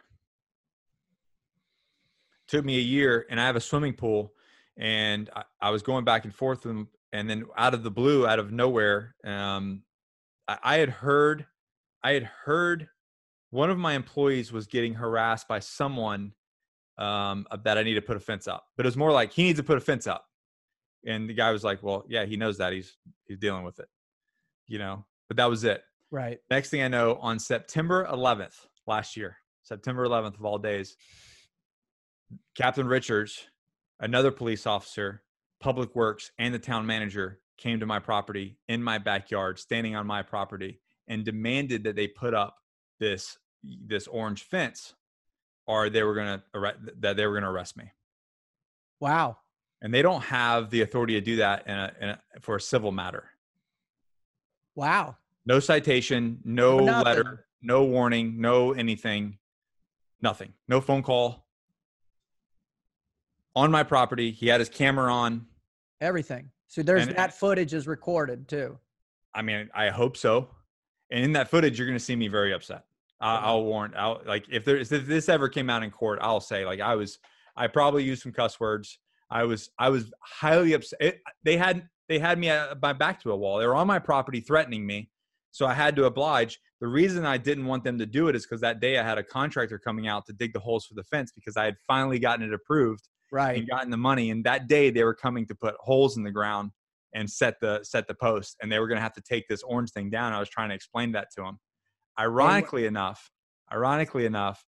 took me a year, and I have a swimming pool, and I, I was going back and forth, with them, and then out of the blue, out of nowhere, um, I, I had heard, I had heard one of my employees was getting harassed by someone um, that I need to put a fence up, but it was more like he needs to put a fence up, and the guy was like, "Well, yeah, he knows that he's he's dealing with it," you know. But that was it Right. next thing I know, on September 11th last year, September 11th of all days, Captain Richards, another police officer, public works, and the town manager came to my property in my backyard, standing on my property, and demanded that they put up this this orange fence, or they were gonna arre- that they were gonna arrest me. Wow. And they don't have the authority to do that in a, in a, for a civil matter. Wow. No citation, no nothing. letter, no warning, no anything, nothing. No phone call. On my property, he had his camera on. Everything. So there's And- that footage is recorded too. I mean, I hope so. And in that footage, you're going to see me very upset. I. I'll warn. I'll like if there if this ever came out in court, I'll say like I was. I probably used some cuss words. I was I was highly upset. It, they had they had me at my back to a wall. They were on my property threatening me, so I had to oblige. The reason I didn't want them to do it is because that day I had a contractor coming out to dig the holes for the fence because I had finally gotten it approved Right. and gotten the money. And that day they were coming to put holes in the ground and set the set the post, and they were going to have to take this orange thing down. I was trying to explain that to them. Ironically enough, ironically enough,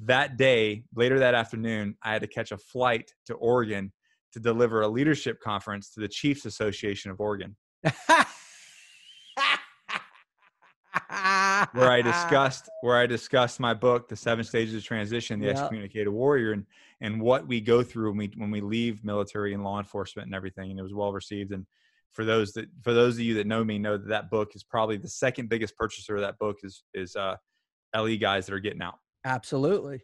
that day later that afternoon, I had to catch a flight to Oregon to deliver a leadership conference to the Chiefs Association of Oregon, where I discussed where I discussed my book, The Seven Stages of Transition, the Yeah. Excommunicated Warrior, and and what we go through when we when we leave military and law enforcement and everything. And it was well received. And for those that for those of you that know me, know that that book is probably the second biggest purchaser of that book is is uh, LE guys that are getting out. Absolutely.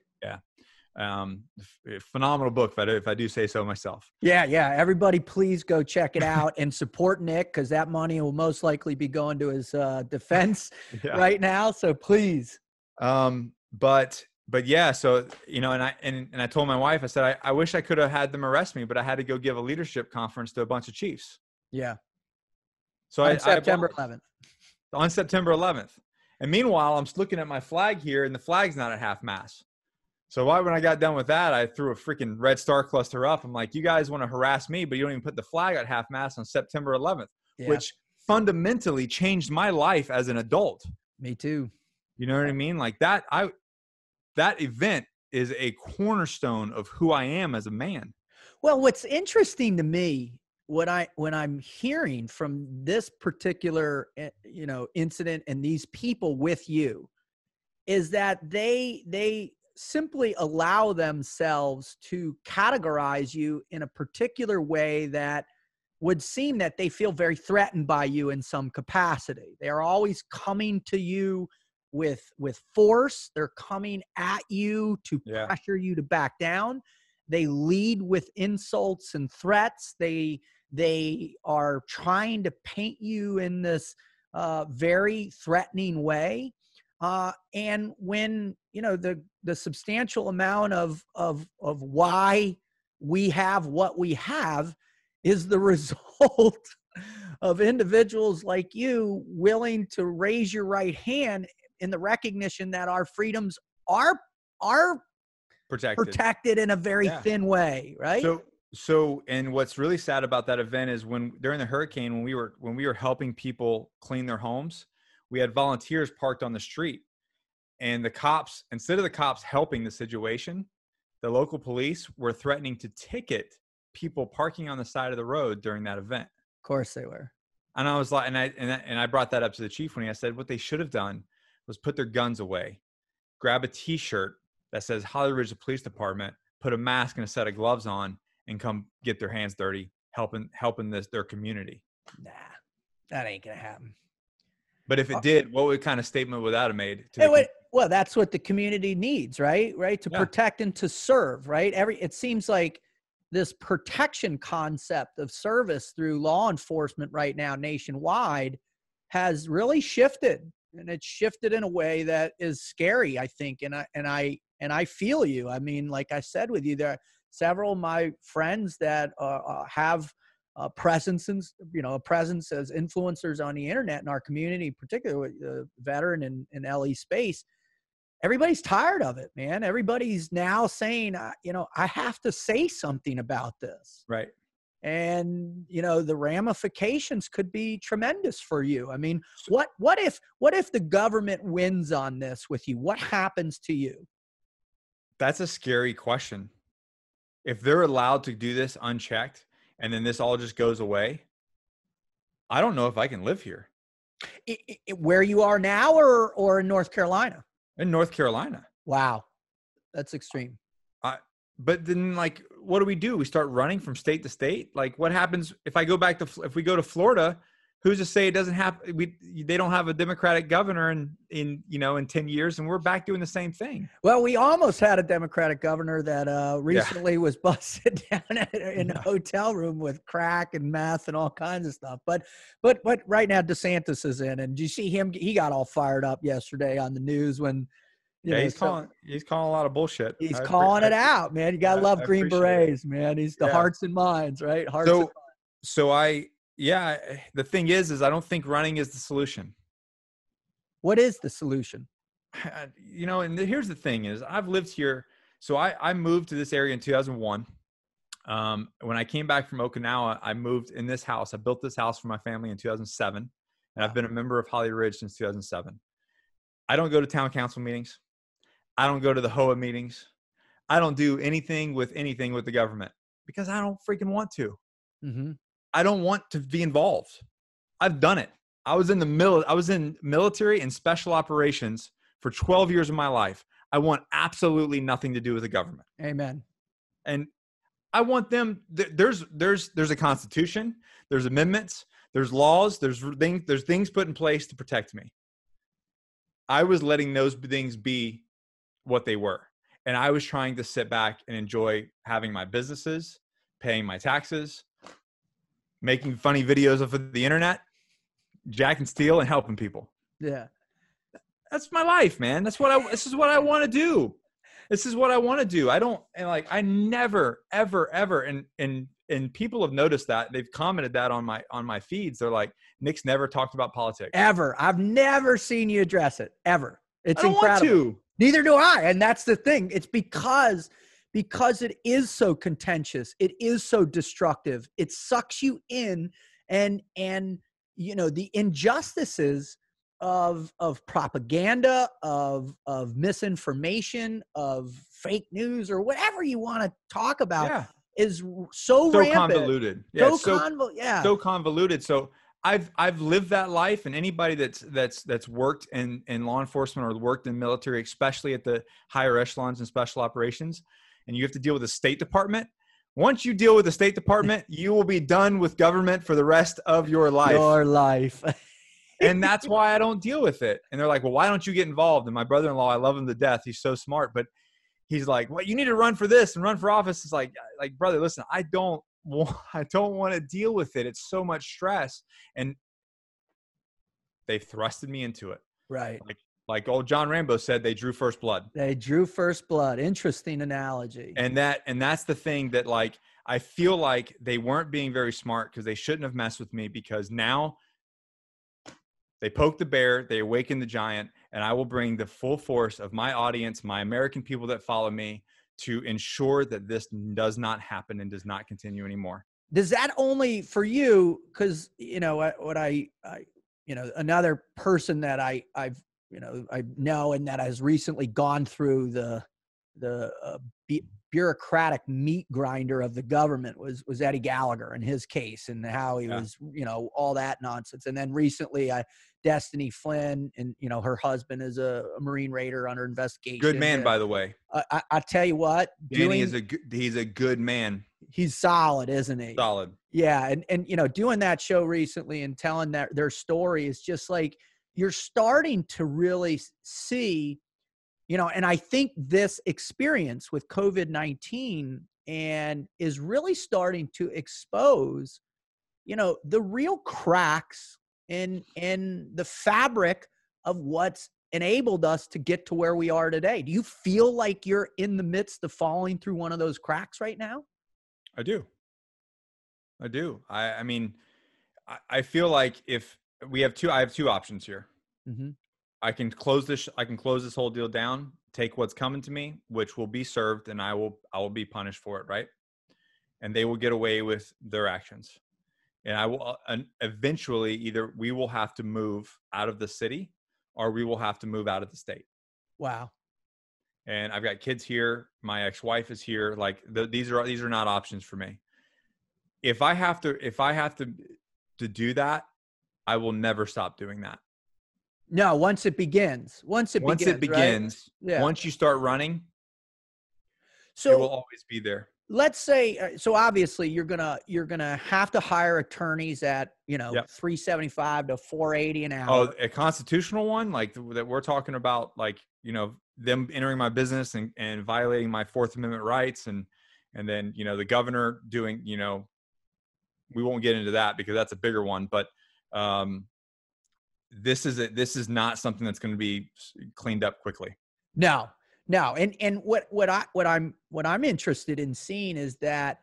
Um, f- phenomenal book, if I, do, if I do say so myself. Yeah, yeah. Everybody, please go check it out and support Nick because that money will most likely be going to his uh, defense Yeah. right now. So please. Um, but but yeah, so you know, and I and, and I told my wife, I said, I, I wish I could have had them arrest me, but I had to go give a leadership conference to a bunch of chiefs. Yeah. So On I, I September 11th. on September 11th. And meanwhile, I'm looking at my flag here, and the flag's not at half mast. So why, when I got done with that, I threw a freaking red star cluster up. I'm like, you guys want to harass me, but you don't even put the flag at half mast on September 11th, Yeah, which fundamentally changed my life as an adult. me too. You know what I mean? Like that, I that event is a cornerstone of who I am as a man. Well, what's interesting to me, what I when I'm hearing from this particular eh, you know incident and these people with you, is that they they simply allow themselves to categorize you in a particular way that would seem that they feel very threatened by you in some capacity. They are always coming to you with with force. They're coming at you to Yeah. pressure you to back down. They lead with insults and threats. They they are trying to paint you in this uh, very threatening way. Uh, and when you know the the substantial amount of of of why we have what we have is the result of individuals like you willing to raise your right hand in the recognition that our freedoms are are Protected. protected in a very Yeah. thin way, right? So so and what's really sad about that event is when during the hurricane when we were when we were helping people clean their homes, we had volunteers parked on the street. And the cops, instead of the cops helping the situation, the local police were threatening to ticket people parking on the side of the road during that event. of course they were. And I was like, and I and I, and I brought that up to the chief when he I said what they should have done was put their guns away, grab a T-shirt that says Holly Ridge Police Department, put a mask and a set of gloves on, and come get their hands dirty, helping helping this their community. Nah, that ain't gonna happen. But if Uh, it did, what would kind of statement would that have made? To It the, would- well, that's what the community needs, right? Right to Yeah. protect and to serve, right? Every it seems like this protection concept of service through law enforcement right now nationwide has really shifted and it's shifted in a way that is scary i think and i and i and i feel you i mean like i said with you there are several of my friends that uh, uh, have a presence and you know a presence as influencers on the internet in our community particularly with the veteran and, and le space everybody's tired of it man. Everybody's now saying uh, you know i have to say something about this. Right. and you know the ramifications could be tremendous for you. I mean what what if what if the government wins on this with you? What happens to you? That's a scary question. If they're allowed to do this unchecked, and then this all just goes away, I don't know if I can live here. I- I- where you are now or or in north carolina? In North Carolina. wow. That's extreme. But then like what do we do? We start running from state to state? Like what happens if i go back to if we go to florida who's to say it doesn't happen? we they don't have a democratic governor in in you know in 10 years and we're back doing the same thing well we almost had a democratic governor that uh recently was busted down in a hotel room with crack and meth and all kinds of stuff but but but right now desantis is in and do you see him he got all fired up yesterday on the news when you yeah know, he's so- calling he's calling a lot of bullshit He's I calling it out, man. You gotta I- love I Green appreciate it. Berets, man. He's the Yeah. hearts and minds, right? Hearts. and so so i yeah the thing is is i don't think running is the solution. What is the solution? you know and the- here's the thing is i've lived here so i i moved to this area in 2001 um, when i came back from okinawa i moved in this house i built this house for my family in 2007 and i've been a member of holly ridge since 2007 i don't go to town council meetings. I don't go to the hoa meetings. I don't do anything with anything with the government because i don't freaking want to. Mm-hmm. I don't want to be involved. I've done it. I was in the mil- I was in military and special operations for 12 years of my life. I want absolutely nothing to do with the government. Amen. And I want them th- there's there's there's a constitution, there's amendments, there's laws, there's things there's things put in place to protect me. I was letting those things be what they were. And I was trying to sit back and enjoy having my businesses, paying my taxes, making funny videos of the internet, jack and steal and helping people. Yeah. That's my life, man. That's what I this is what I want to do. This is what I want to do. I don't and like I never ever ever and and and people have noticed that. They've commented that on my on my feeds. They're like Nick's never talked about politics. Ever. I've never seen you address it. Ever. It's incredible. want to. Neither do I. And that's the thing. It's because because it is so contentious. It is so destructive. It sucks you in and and you know the injustices of of propaganda, of of misinformation, of fake news or whatever you want to talk about. Yeah. is so, so rampant, convoluted. Yeah, so, so convol- yeah, so convoluted. So I've I've lived that life, and anybody that's that's that's worked in in law enforcement or worked in military, especially at the higher echelons and special operations, and you have to deal with the State Department. Once you deal with the State Department, you will be done with government for the rest of your life. your life. and that's why I don't deal with it. And they're like, "Well, why don't you get involved?" And my brother-in-law, I love him to death. He's so smart, but he's like, "Well, you need to run for this and run for office." It's like, uh, like brother, listen, I don't I don't want to deal with it. It's so much stress, and they've thrusted me into it. right. Like old John Rambo said, they drew first blood, They drew first blood. Interesting analogy. and that and that's the thing that like I feel like they weren't being very smart because they shouldn't have messed with me because now they poke the bear, they awaken the giant, and I will bring the full force of my audience, my American people that follow me, to ensure that this does not happen and does not continue anymore. does that only for you because you know what, what I, I you know another person that i i've you know i know and that has recently gone through the the uh, bu- bureaucratic meat grinder of the government was was eddie gallagher in his case and how he Yeah. was you know all that nonsense and then recently i destiny flynn and you know her husband is a, a marine raider under investigation Good man, and, by the way. I, I, I tell you what Danny doing- is a he's a good man, he's solid isn't he solid. yeah, and and you know, doing that show recently and telling that their story is just like you're starting to really see, you know, and I think this experience with COVID nineteen and is really starting to expose, you know, the real cracks in in the fabric of what's enabled us to get to where we are today. Do you feel like you're in the midst of falling through one of those cracks right now? I do. I do. I, I mean, I, I feel like if we have two, I have two options here. Mm-hmm. I can close this. I can close this whole deal down. Take what's coming to me, which will be served, and I will. I will be punished for it, right? And they will get away with their actions. And I will. uh, And eventually, either we will have to move out of the city, or we will have to move out of the state. Wow. and I've got kids here. My ex-wife is here. Like the, these are these are not options for me. If I have to, if I have to to do that, I will never stop doing that. No, once it begins. Once it Once begins. it begins, Right? Yeah. once you start running, so it will always be there. let's say uh, so obviously you're gonna you're gonna have to hire attorneys at you know Yep. 375 to 480 an hour. Oh, a constitutional one like th- that we're talking about, like you know them entering my business and, and violating my Fourth Amendment rights, and and then you know the governor doing you know we won't get into that because that's a bigger one, but um, this is a, this is not something that's going to be cleaned up quickly. No, no, and and what what I what I'm what I'm interested in seeing is that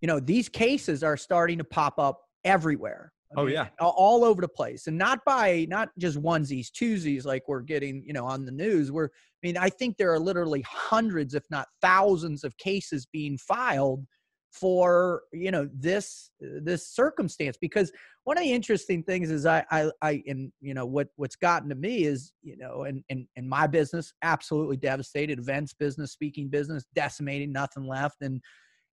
you know these cases are starting to pop up everywhere. I Oh, mean, yeah. all, all over the place, and not by not just onesies, twosies like we're getting you know on the news. We're I mean I think there are literally hundreds, if not thousands, of cases being filed for you know this this circumstance because one of the interesting things is I I I and you know what what's gotten to me is you know and and my business absolutely devastated events business speaking business decimating nothing left and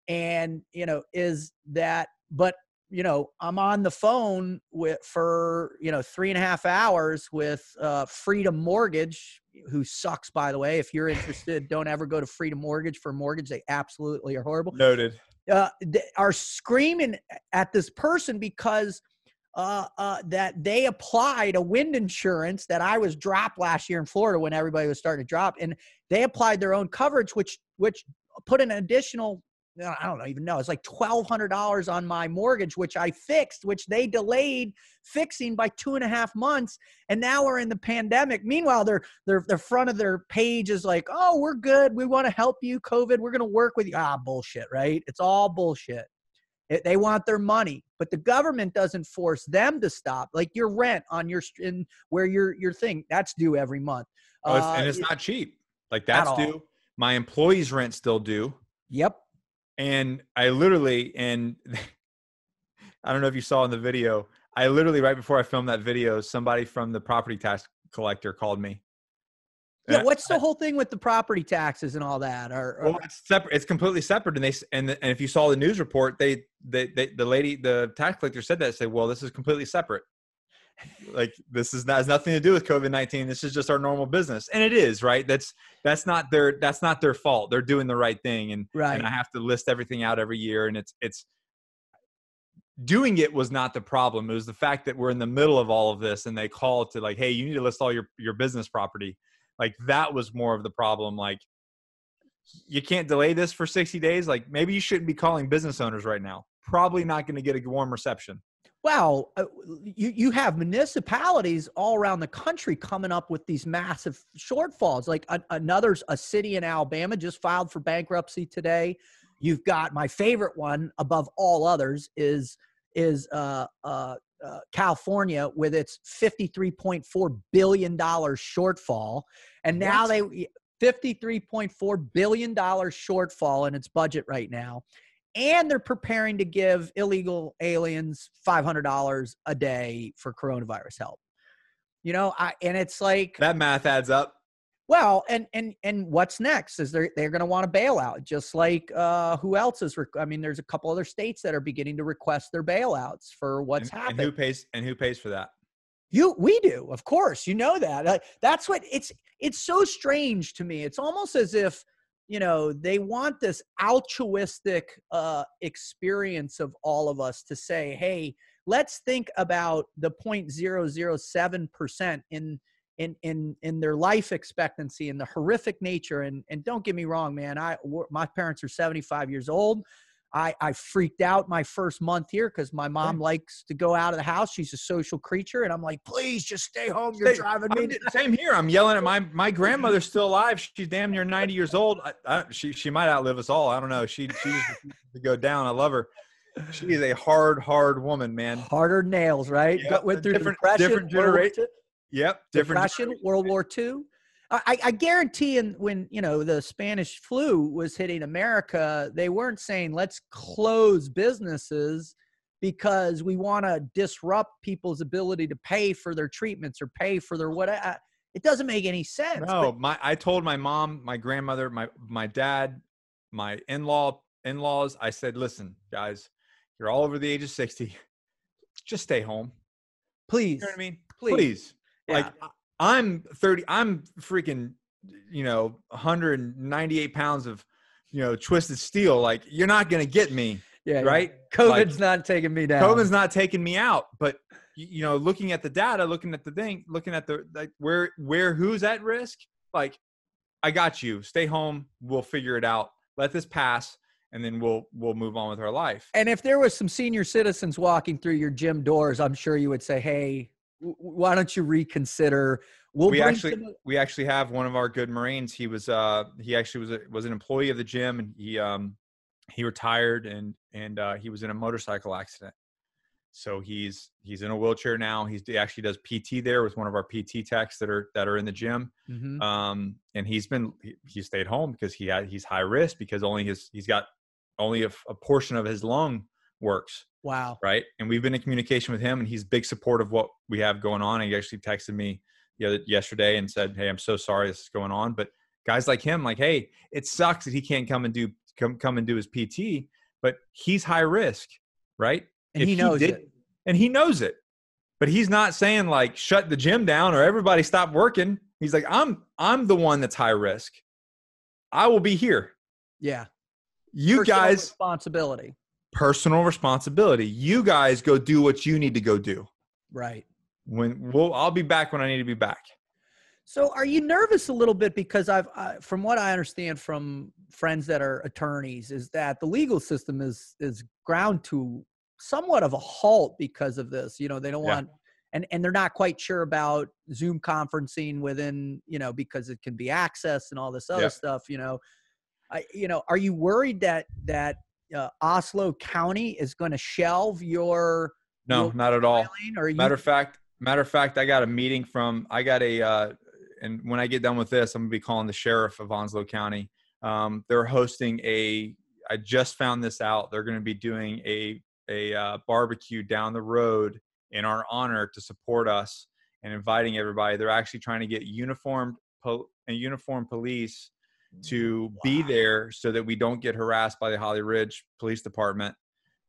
and you know is that but you know i'm on the phone with for you know three and a half hours with uh freedom mortgage who sucks by the way. If you're interested don't ever go to freedom mortgage for mortgage. They absolutely are horrible. Noted. Uh, are screaming at this person because uh, uh, that they applied a wind insurance that I was dropped last year in Florida when everybody was starting to drop, and they applied their own coverage, which which put an additional I don't know even know it's like twelve hundred dollars on my mortgage, which I fixed, which they delayed fixing by two and a half months, and now we're in the pandemic. Meanwhile, their their the front of their page is like, "Oh, we're good. We want to help you, COVID. We're going to work with you." Ah, bullshit, right? It's all bullshit. It- they want their money, but the government doesn't force them to stop. Like your rent on your in where your your thing that's due every month. Oh, it's, Uh, and it's it- not cheap. Like that's due. My employees' rent still due. Yep. And I literally and I don't know if you saw in the video. I literally right before I filmed that video, somebody from the property tax collector called me, Yeah, uh, what's the whole thing with the property taxes and all that? Or, or well, it's separate. It's completely separate. And they and the, and if you saw the news report, they, they they the lady the tax collector said that say, well, this is completely separate. Like this is not, has nothing to do with COVID nineteen. This is just our normal business, and it is right. That's that's not their that's not their fault. They're doing the right thing, and right. and I have to list everything out every year, and it's it's doing it was not the problem. It was the fact that we're in the middle of all of this, and they call to like, hey, you need to list all your your business property like that was more of the problem. Like you can't delay this for 60 days. Like maybe you shouldn't be calling business owners right now. Probably not going to get a warm reception. Well, uh, you, you have municipalities all around the country coming up with these massive shortfalls. Like a, another's a city in Alabama just filed for bankruptcy today. You've got my favorite one above all others is is uh, uh, uh, California with its $53.4 billion shortfall. And now what? they $53.4 billion shortfall in its budget right now. And they're preparing to give illegal aliens $500 a day for coronavirus help. You know, I, and it's like that math adds up. Well, and and and what's next is they're they're going to want a bailout, just like uh, who else is? Rec- I mean, there's a couple other states that are beginning to request their bailouts for what's and, happening. And who pays? And who pays for that? You, we do, of course. You know that. That's what it's. It's so strange to me. It's almost as if you know they want this altruistic uh, experience of all of us to say, "Hey, let's think about the 0.007 percent in." in in in their life expectancy and the horrific nature and and don't get me wrong man i my parents are 75 years old i i freaked out my first month here because my mom likes to go out of the house. She's a social creature and i'm like please just stay home. You're stay, driving me I'm, same here. I'm yelling at my my grandmother's still alive. She's damn near 90 years old. I, I, she she might outlive us all. I don't know. She she to go down. I love her. She is a hard hard woman man. Harder nails right? Yeah, went through different depression, different generation Yep. Depression, World War II. I, I guarantee, in, when you know the Spanish flu was hitting America, they weren't saying let's close businesses because we want to disrupt people's ability to pay for their treatments or pay for their what. It doesn't make any sense. No, but, my I told my mom, my grandmother, my my dad, my in law in laws. I said, listen, guys, you're all over the age of sixty. Just stay home. Please. You know what I mean? Please. Please. Yeah. Like I'm 30, I'm freaking, you know, 198 pounds of, you know, twisted steel. Like you're not going to get me. Yeah. Right. Yeah. COVID's like, not taking me down. COVID's not taking me out. But, you know, looking at the data, looking at the thing, looking at the, like where, where, who's at risk? Like, I got you. Stay home. We'll figure it out. Let this pass and then we'll we'll move on with our life. And if there was some senior citizens walking through your gym doors, I'm sure you would say, "Hey, why don't you reconsider? We'll we actually we actually have one of our good Marines. He was uh he actually was a, was an employee of the gym and he um he retired and and uh, he was in a motorcycle accident. So he's he's in a wheelchair now. He's he actually does PT there with one of our PT techs that are that are in the gym. Mm-hmm. Um, and he's been he, he, stayed home because he had he's high risk because only his he's got only a, a portion of his lung works. Wow. Right. And we've been in communication with him and he's big support of what we have going on. And he actually texted me the other, yesterday and said, Hey, I'm so sorry this is going on. But guys like him, like, Hey, it sucks that he can't come and do, come, come and do his PT, but he's high risk. Right. And if he knows he did, it. And he knows it, but he's not saying like, shut the gym down or everybody stop working. He's like, I'm, I'm the one that's high risk. I will be here. Yeah. You Personal guys responsibility personal responsibility. You guys go do what you need to go do. Right. When we'll, I'll be back when I need to be back. So, are you nervous a little bit because I've, uh, from what I understand from friends that are attorneys, is that the legal system is is ground to somewhat of a halt because of this. You know, they don't yeah. want, and and they're not quite sure about Zoom conferencing within, you know, because it can be accessed and all this other yeah. stuff. You know, I, you know, are you worried that that uh, Onslow County is going to shelve your no, your not at all. Or you- matter of fact, matter of fact, I got a meeting from I got a uh, and when I get done with this, I'm gonna be calling the sheriff of Onslow County. Um, they're hosting a. I just found this out. They're going to be doing a a uh, barbecue down the road in our honor to support us and inviting everybody. They're actually trying to get uniformed po- and uniformed police to wow. be there so that we don't get harassed by the Holly Ridge Police Department.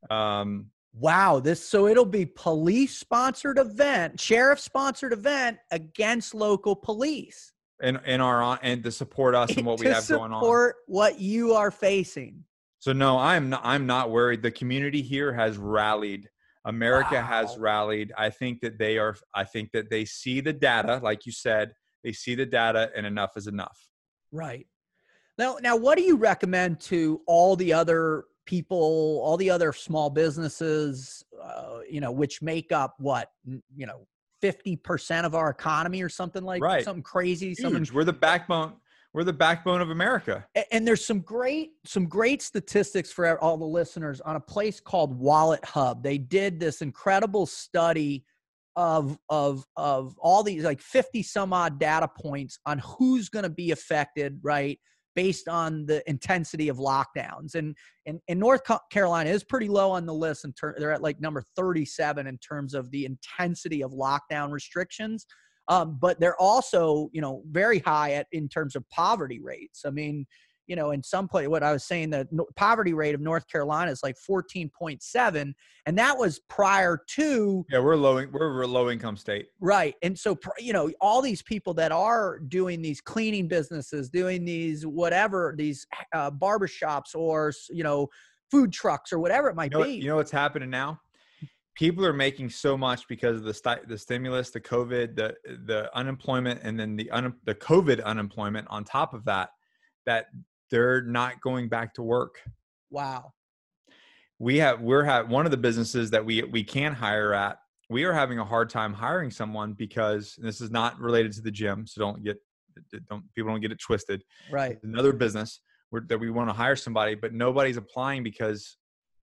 Um, wow, this so it'll be police sponsored event, sheriff sponsored event against local police. And in our and to support us and what we have going on. Support what you are facing. So no, I'm not, I'm not worried. The community here has rallied. America wow. has rallied. I think that they are. I think that they see the data, like you said. They see the data, and enough is enough. Right. Now, now, what do you recommend to all the other people, all the other small businesses, uh, you know, which make up what, you know, 50% of our economy or something like right. something crazy. Huge. Something, we're the backbone. We're the backbone of America. And there's some great, some great statistics for all the listeners on a place called Wallet Hub. They did this incredible study of of of all these like 50 some odd data points on who's going to be affected right based on the intensity of lockdowns. And, and, and North Carolina is pretty low on the list. In ter- they're at like number 37 in terms of the intensity of lockdown restrictions. Um, but they're also, you know, very high at in terms of poverty rates. I mean, you know, in some place, what I was saying, the poverty rate of North Carolina is like 14.7, and that was prior to. Yeah, we're low. We're a low income state. Right, and so you know, all these people that are doing these cleaning businesses, doing these whatever, these uh, barbershops or you know, food trucks or whatever it might you know, be. You know what's happening now? People are making so much because of the the stimulus, the COVID, the the unemployment, and then the un- the COVID unemployment on top of that that they're not going back to work. Wow. We have we're have one of the businesses that we we can hire at. We are having a hard time hiring someone because this is not related to the gym, so don't get don't people don't get it twisted. Right. Another business where, that we want to hire somebody, but nobody's applying because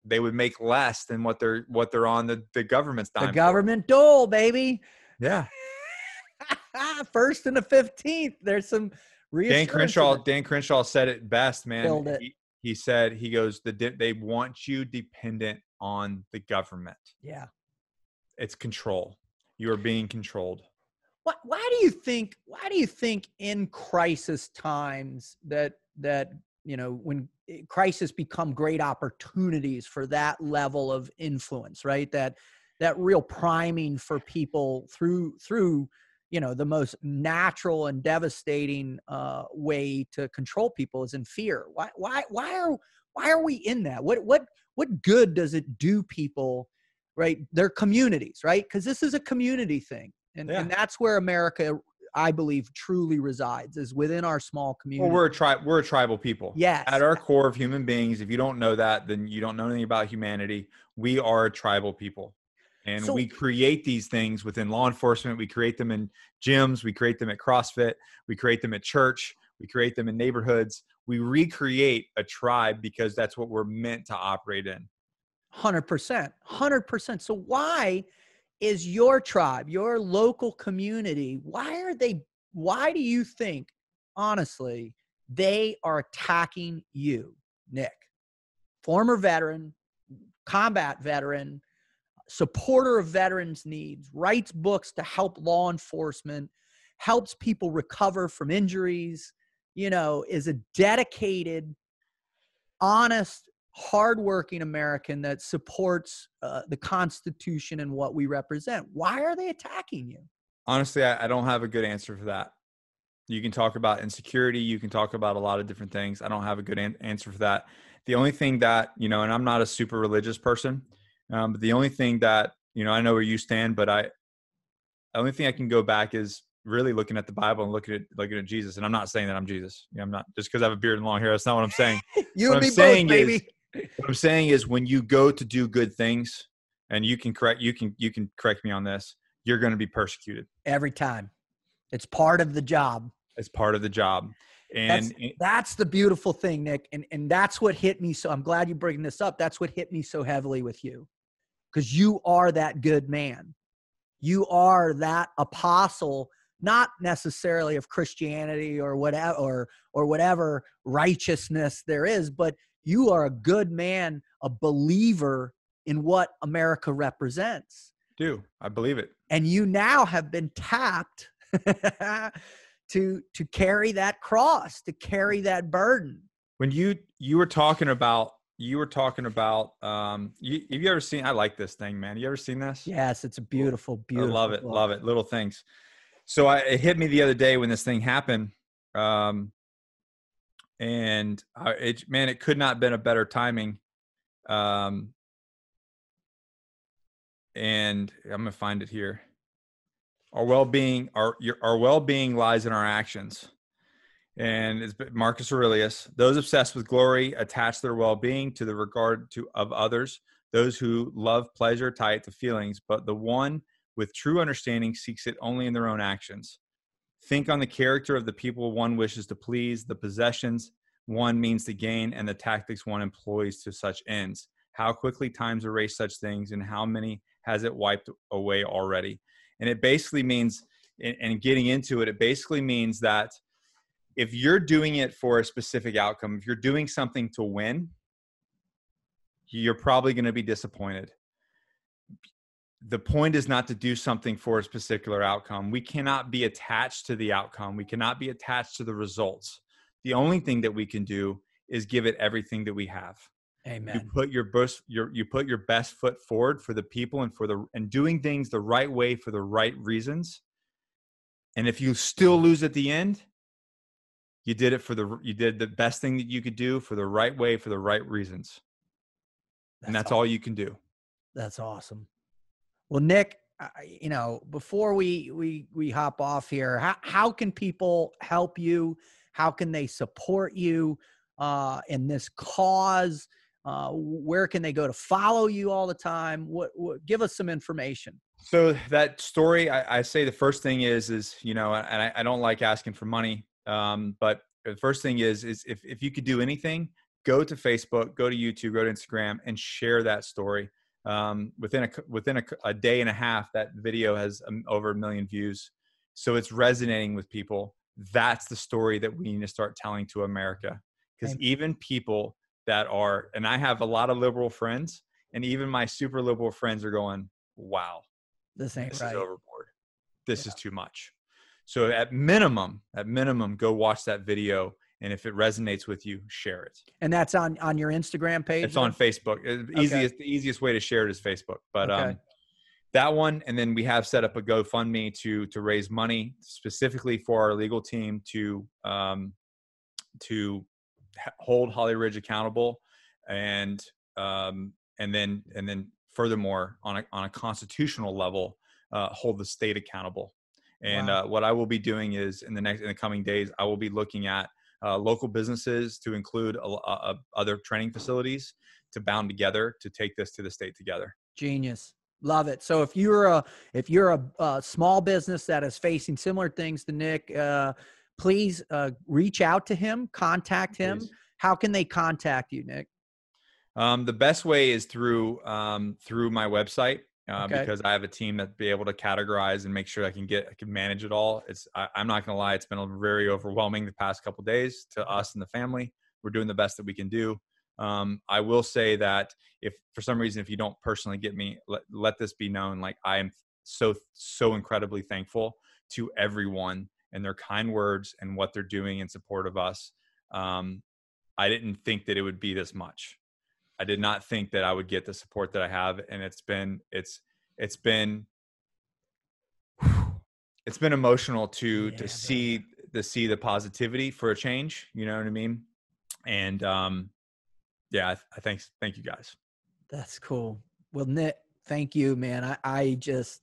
they would make less than what they're what they're on the the government's dime. The government for. dole, baby. Yeah. First and the fifteenth. There's some Dan Crenshaw. Dan Crenshaw said it best, man. It. He, he, said he goes the they want you dependent on the government. Yeah, it's control. You are being controlled. Why, why do you think? Why do you think in crisis times that that you know when eh, crisis become great opportunities for that level of influence, right? That that real priming for people through through you know the most natural and devastating uh, way to control people is in fear. Why why why are why are we in that? What what what good does it do people right their communities right? Because this is a community thing and, yeah. and that's where america i believe truly resides is within our small community well, we're a tribe we're a tribal people. Yes. at our core of human beings if you don't know that then you don't know anything about humanity. We are a tribal people and so, we create these things within law enforcement. We create them in gyms. We create them at CrossFit. We create them at church. We create them in neighborhoods. We recreate a tribe because that's what we're meant to operate in. 100%. 100%. So, why is your tribe, your local community, why are they, why do you think, honestly, they are attacking you, Nick? Former veteran, combat veteran, supporter of veterans' needs, writes books to help law enforcement, helps people recover from injuries, you know, is a dedicated, honest, hardworking American that supports uh, the Constitution and what we represent. Why are they attacking you? Honestly, I, I don't have a good answer for that. You can talk about insecurity. You can talk about a lot of different things. I don't have a good an- answer for that. The only thing that, you know, and I'm not a super religious person, um, but the only thing that you know, I know where you stand, but I, the only thing I can go back is really looking at the Bible and looking at looking at Jesus. And I'm not saying that I'm Jesus. You know, I'm not just because I have a beard and long hair. That's not what I'm saying. you what and I'm me saying both, baby. Is, what I'm saying is when you go to do good things, and you can correct you can you can correct me on this. You're going to be persecuted every time. It's part of the job. It's part of the job. And that's, that's, the beautiful thing, Nick. And and that's what hit me. So I'm glad you bringing this up. That's what hit me so heavily with you because you are that good man. You are that apostle, not necessarily of Christianity or whatever or or whatever righteousness there is, but you are a good man, a believer in what America represents. Do I believe it? And you now have been tapped to to carry that cross, to carry that burden. When you you were talking about you were talking about um you have you ever seen I like this thing, man. You ever seen this? Yes, it's a beautiful, beautiful. I love it, book. love it. Little things. So I, it hit me the other day when this thing happened. Um and I, it man, it could not have been a better timing. Um and I'm gonna find it here. Our well-being, our your, our well-being lies in our actions. And it's Marcus Aurelius. Those obsessed with glory attach their well-being to the regard to of others. Those who love pleasure tie it to feelings, but the one with true understanding seeks it only in their own actions. Think on the character of the people one wishes to please, the possessions one means to gain, and the tactics one employs to such ends. How quickly times erase such things, and how many has it wiped away already? And it basically means, and getting into it, it basically means that if you're doing it for a specific outcome, if you're doing something to win, you're probably going to be disappointed. The point is not to do something for a particular outcome. We cannot be attached to the outcome. We cannot be attached to the results. The only thing that we can do is give it everything that we have. Amen. You put your best your you put your best foot forward for the people and for the and doing things the right way for the right reasons. And if you still lose at the end, you did it for the you did the best thing that you could do for the right way for the right reasons. That's and that's awesome. all you can do. That's awesome. Well, Nick, you know, before we we we hop off here, how how can people help you? How can they support you uh, in this cause? Uh, where can they go to follow you all the time? What, what give us some information. So that story, I, I, say the first thing is, is you know, and I, I don't like asking for money, um, but the first thing is, is if if you could do anything, go to Facebook, go to YouTube, go to Instagram, and share that story. Um, within a within a, a, day and a half, that video has um, over a million views, so it's resonating with people. That's the story that we need to start telling to America, because even people that are, and I have a lot of liberal friends, and even my super liberal friends are going, "Wow, this ain't this right. is overboard. This yeah. is too much." So at minimum, at minimum, go watch that video, and if it resonates with you, share it. And that's on on your Instagram page. It's on Facebook. Easiest the easiest way to share it is Facebook, but okay. um that one and then we have set up a gofundme to to raise money specifically for our legal team to um to hold Holly Ridge accountable, and um, and then and then furthermore on a on a constitutional level, uh, hold the state accountable. And wow. uh, what I will be doing is in the next in the coming days, I will be looking at uh, local businesses to include a, a, other training facilities to bound together to take this to the state together. Genius. Love it. So if you're a if you're a, a small business that is facing similar things to Nick, uh, please uh, reach out to him, contact him. Please. How can they contact you, Nick? Um, the best way is through um, through my website uh, okay. because I have a team that be able to categorize and make sure I can get I can manage it all. It's I, am not gonna lie, it's been very overwhelming the past couple days to us and the family. We're doing the best that we can do. Um, I will say that if for some reason if you don't personally get me, let, let this be known. Like I am so so incredibly thankful to everyone and their kind words and what they're doing in support of us. Um, I didn't think that it would be this much. I did not think that I would get the support that I have, and it's been it's it's been it's been emotional to yeah, to see to see the positivity for a change. You know what I mean? And um, yeah, I, I thank thank you guys. That's cool. Well, Nick, thank you, man. I I just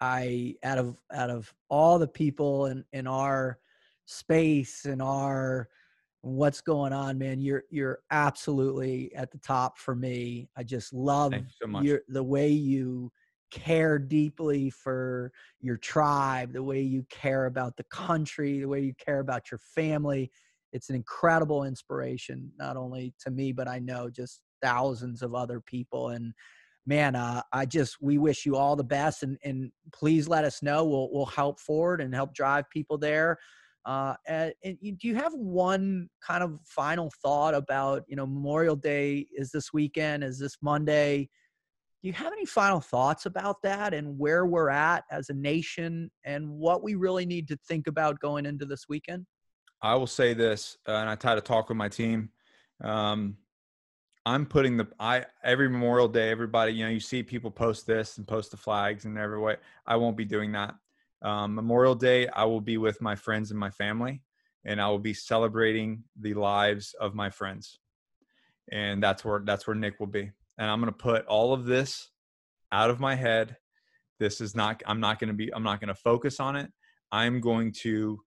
I out of out of all the people in in our space and our what's going on, man, you're you're absolutely at the top for me. I just love so your the way you care deeply for your tribe, the way you care about the country, the way you care about your family. It's an incredible inspiration, not only to me, but I know just thousands of other people. And man, uh, I just we wish you all the best, and and please let us know. We'll we'll help forward and help drive people there. Uh, and, do you have one kind of final thought about you know Memorial Day is this weekend? Is this Monday? do you have any final thoughts about that and where we're at as a nation and what we really need to think about going into this weekend? I will say this, uh, and I try to talk with my team. Um, I'm putting the I every Memorial Day, everybody, you know, you see people post this and post the flags and every way. I won't be doing that. Um, Memorial Day, I will be with my friends and my family, and I will be celebrating the lives of my friends, and that's where that's where Nick will be. And I'm going to put all of this out of my head. This is not. I'm not going to be. I'm not going to focus on it. I'm going to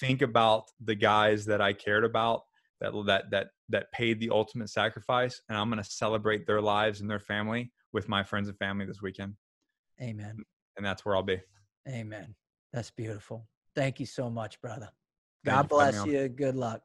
think about the guys that I cared about that that that that paid the ultimate sacrifice and I'm going to celebrate their lives and their family with my friends and family this weekend. Amen. And that's where I'll be. Amen. That's beautiful. Thank you so much, brother. God bless you. Good luck.